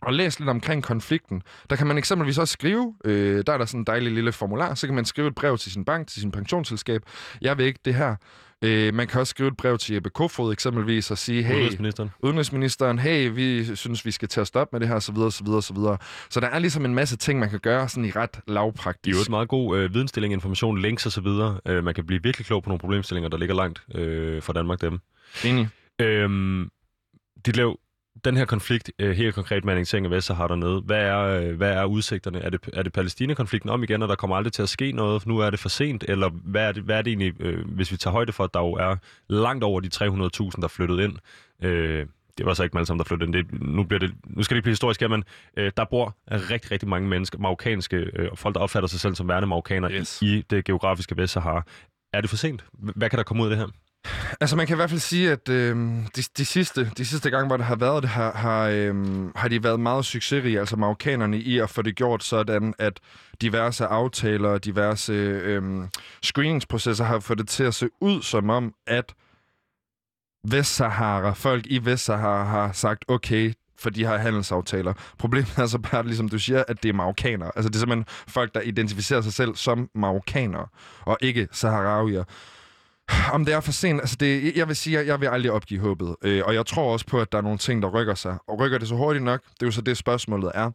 og læs lidt omkring konflikten. Der kan man eksempelvis også skrive, øh, der er der sådan en dejlig lille formular, så kan man skrive et brev til sin bank, til sin pensionsselskab. Jeg vil ikke det her. Øh, man kan også skrive et brev til Jeppe Kofod eksempelvis og sige, hey, udenrigsministeren. udenrigsministeren, hey, vi synes, vi skal til at stoppe med det her, så videre, så videre, så videre. Så der er ligesom en masse ting, man kan gøre sådan i ret lavpraktisk. Det er jo et meget god øh, videnstilling, information, links og så videre. Øh, man kan blive virkelig klog på nogle problemstillinger, der ligger langt øh, fra Danmark dem. Enig. Øhm, lav, den her konflikt, øh, helt konkret med annektering af Vestsahara dernede, hvad er, øh, hvad er udsigterne? Er det, er det Palæstina-konflikten om igen, og der kommer aldrig til at ske noget? Nu er det for sent, eller hvad er det, hvad er det egentlig, øh, hvis vi tager højde for, at der jo er langt over de 300.000, der er flyttet ind? Øh, det var så ikke alle sammen, der flyttede ind. Det, nu, bliver det, nu skal det ikke blive historisk her, men øh, der bor rigtig, rigtig mange mennesker, marokkanske, øh, folk, der opfatter sig selv som værende marokkaner yes. i, i det geografiske Vestsahara. Er det for sent? Hvad kan der komme ud af det her? Altså man kan i hvert fald sige, at øh, de, de, sidste, de sidste gange, hvor det har været det, har, har, øh, har de været meget succesrige, altså marokkanerne, i at få det gjort sådan, at diverse aftaler og diverse øh, screeningsprocesser har fået det til at se ud som om, at Vestsahara, folk i Vestsahara har sagt, okay, for de har handelsaftaler. Problemet er så bare, ligesom du siger, at det er marokkanere. Altså det er simpelthen folk, der identificerer sig selv som marokkanere, og ikke saharawier. Om det er for sent, altså det, jeg vil sige, at jeg vil aldrig opgive håbet. Øh, og jeg tror også på, at der er nogle ting, der rykker sig. Og rykker det så hurtigt nok? Det er jo så det, spørgsmålet er.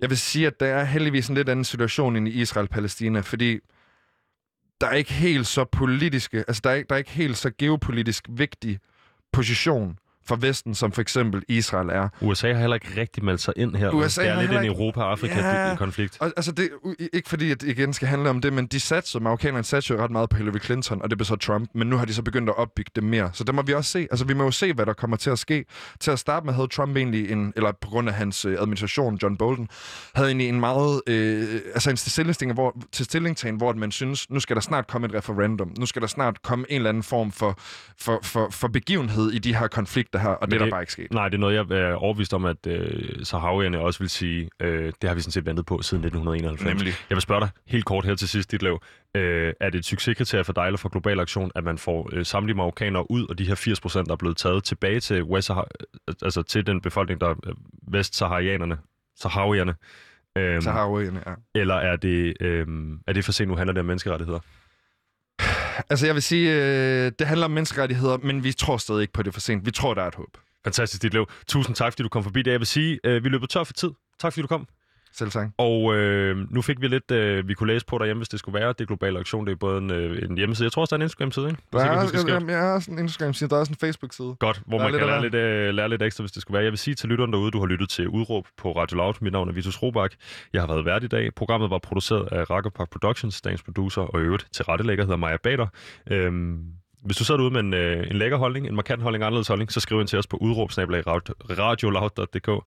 Jeg vil sige, at der er heldigvis en lidt anden situation end i Israel-Palæstina, fordi der er ikke helt så politiske, altså der er, der er ikke helt så geopolitisk vigtig position for Vesten, som for eksempel Israel er. USA har heller ikke rigtig meldt sig ind her. USA det er lidt en Europa-Afrika-konflikt. Ja, altså det, ikke fordi det igen skal handle om det, men de satte, amerikanerne satte jo ret meget på Hillary Clinton, og det blev så Trump, men nu har de så begyndt at opbygge det mere. Så der må vi også se. Altså vi må jo se, hvad der kommer til at ske. Til at starte med havde Trump egentlig en, eller på grund af hans øh, administration, John Bolton, havde egentlig en meget, øh, altså en stilling, hvor, til stillingtagen, hvor man synes, nu skal der snart komme et referendum. Nu skal der snart komme en eller anden form for, for, for, for begivenhed i de her konflikter det her, og Men det er der bare ikke sket. Nej, det er noget, jeg er overbevist om, at øh, saharawierne også vil sige, øh, det har vi sådan set ventet på siden 1991. Nemlig. Jeg vil spørge dig helt kort her til sidst, Ditlev. Øh, er det et succeskriterie for dig eller for Global Aktion, at man får øh, samtlige marokkanere ud, og de her 80 procent, der er blevet taget tilbage til, West altså til den befolkning, der er øh, vestsaharianerne, saharawierne? Øh, saharawierne, ja. Eller er det, øh, er det for sent, nu handler det om menneskerettigheder? Altså, jeg vil sige, øh, det handler om menneskerettigheder, men vi tror stadig ikke på det for sent. Vi tror, der er et håb. Fantastisk, dit liv. Tusind tak, fordi du kom forbi det. Jeg vil sige, øh, vi løber tør for tid. Tak fordi du kom. Selv tak. Og øh, nu fik vi lidt, øh, vi kunne læse på derhjemme, hvis det skulle være. Det globale auktion, det er både en, øh, en hjemmeside. Jeg tror også, der er en Instagram-side, ikke? Der ikke er, skævt. jamen, jeg har sådan en Instagram-side, der er også en Facebook-side. Godt, hvor Der er man kan lære lidt, øh, lære lidt ekstra, hvis det skulle være. Jeg vil sige til lytteren derude, du har lyttet til Udråb på Radio Loud. Mit navn er Vitus Robak. Jeg har været vært i dag. Programmet var produceret af Rakkerpark Productions, dagens producer, og øvrigt til rettelægger hedder Maja Bader. Øhm, hvis du sidder derude med en, øh, en lækker holdning, en markant holdning, anderledes holdning, så skriv ind til os på udråbsnabelag radioloud.dk.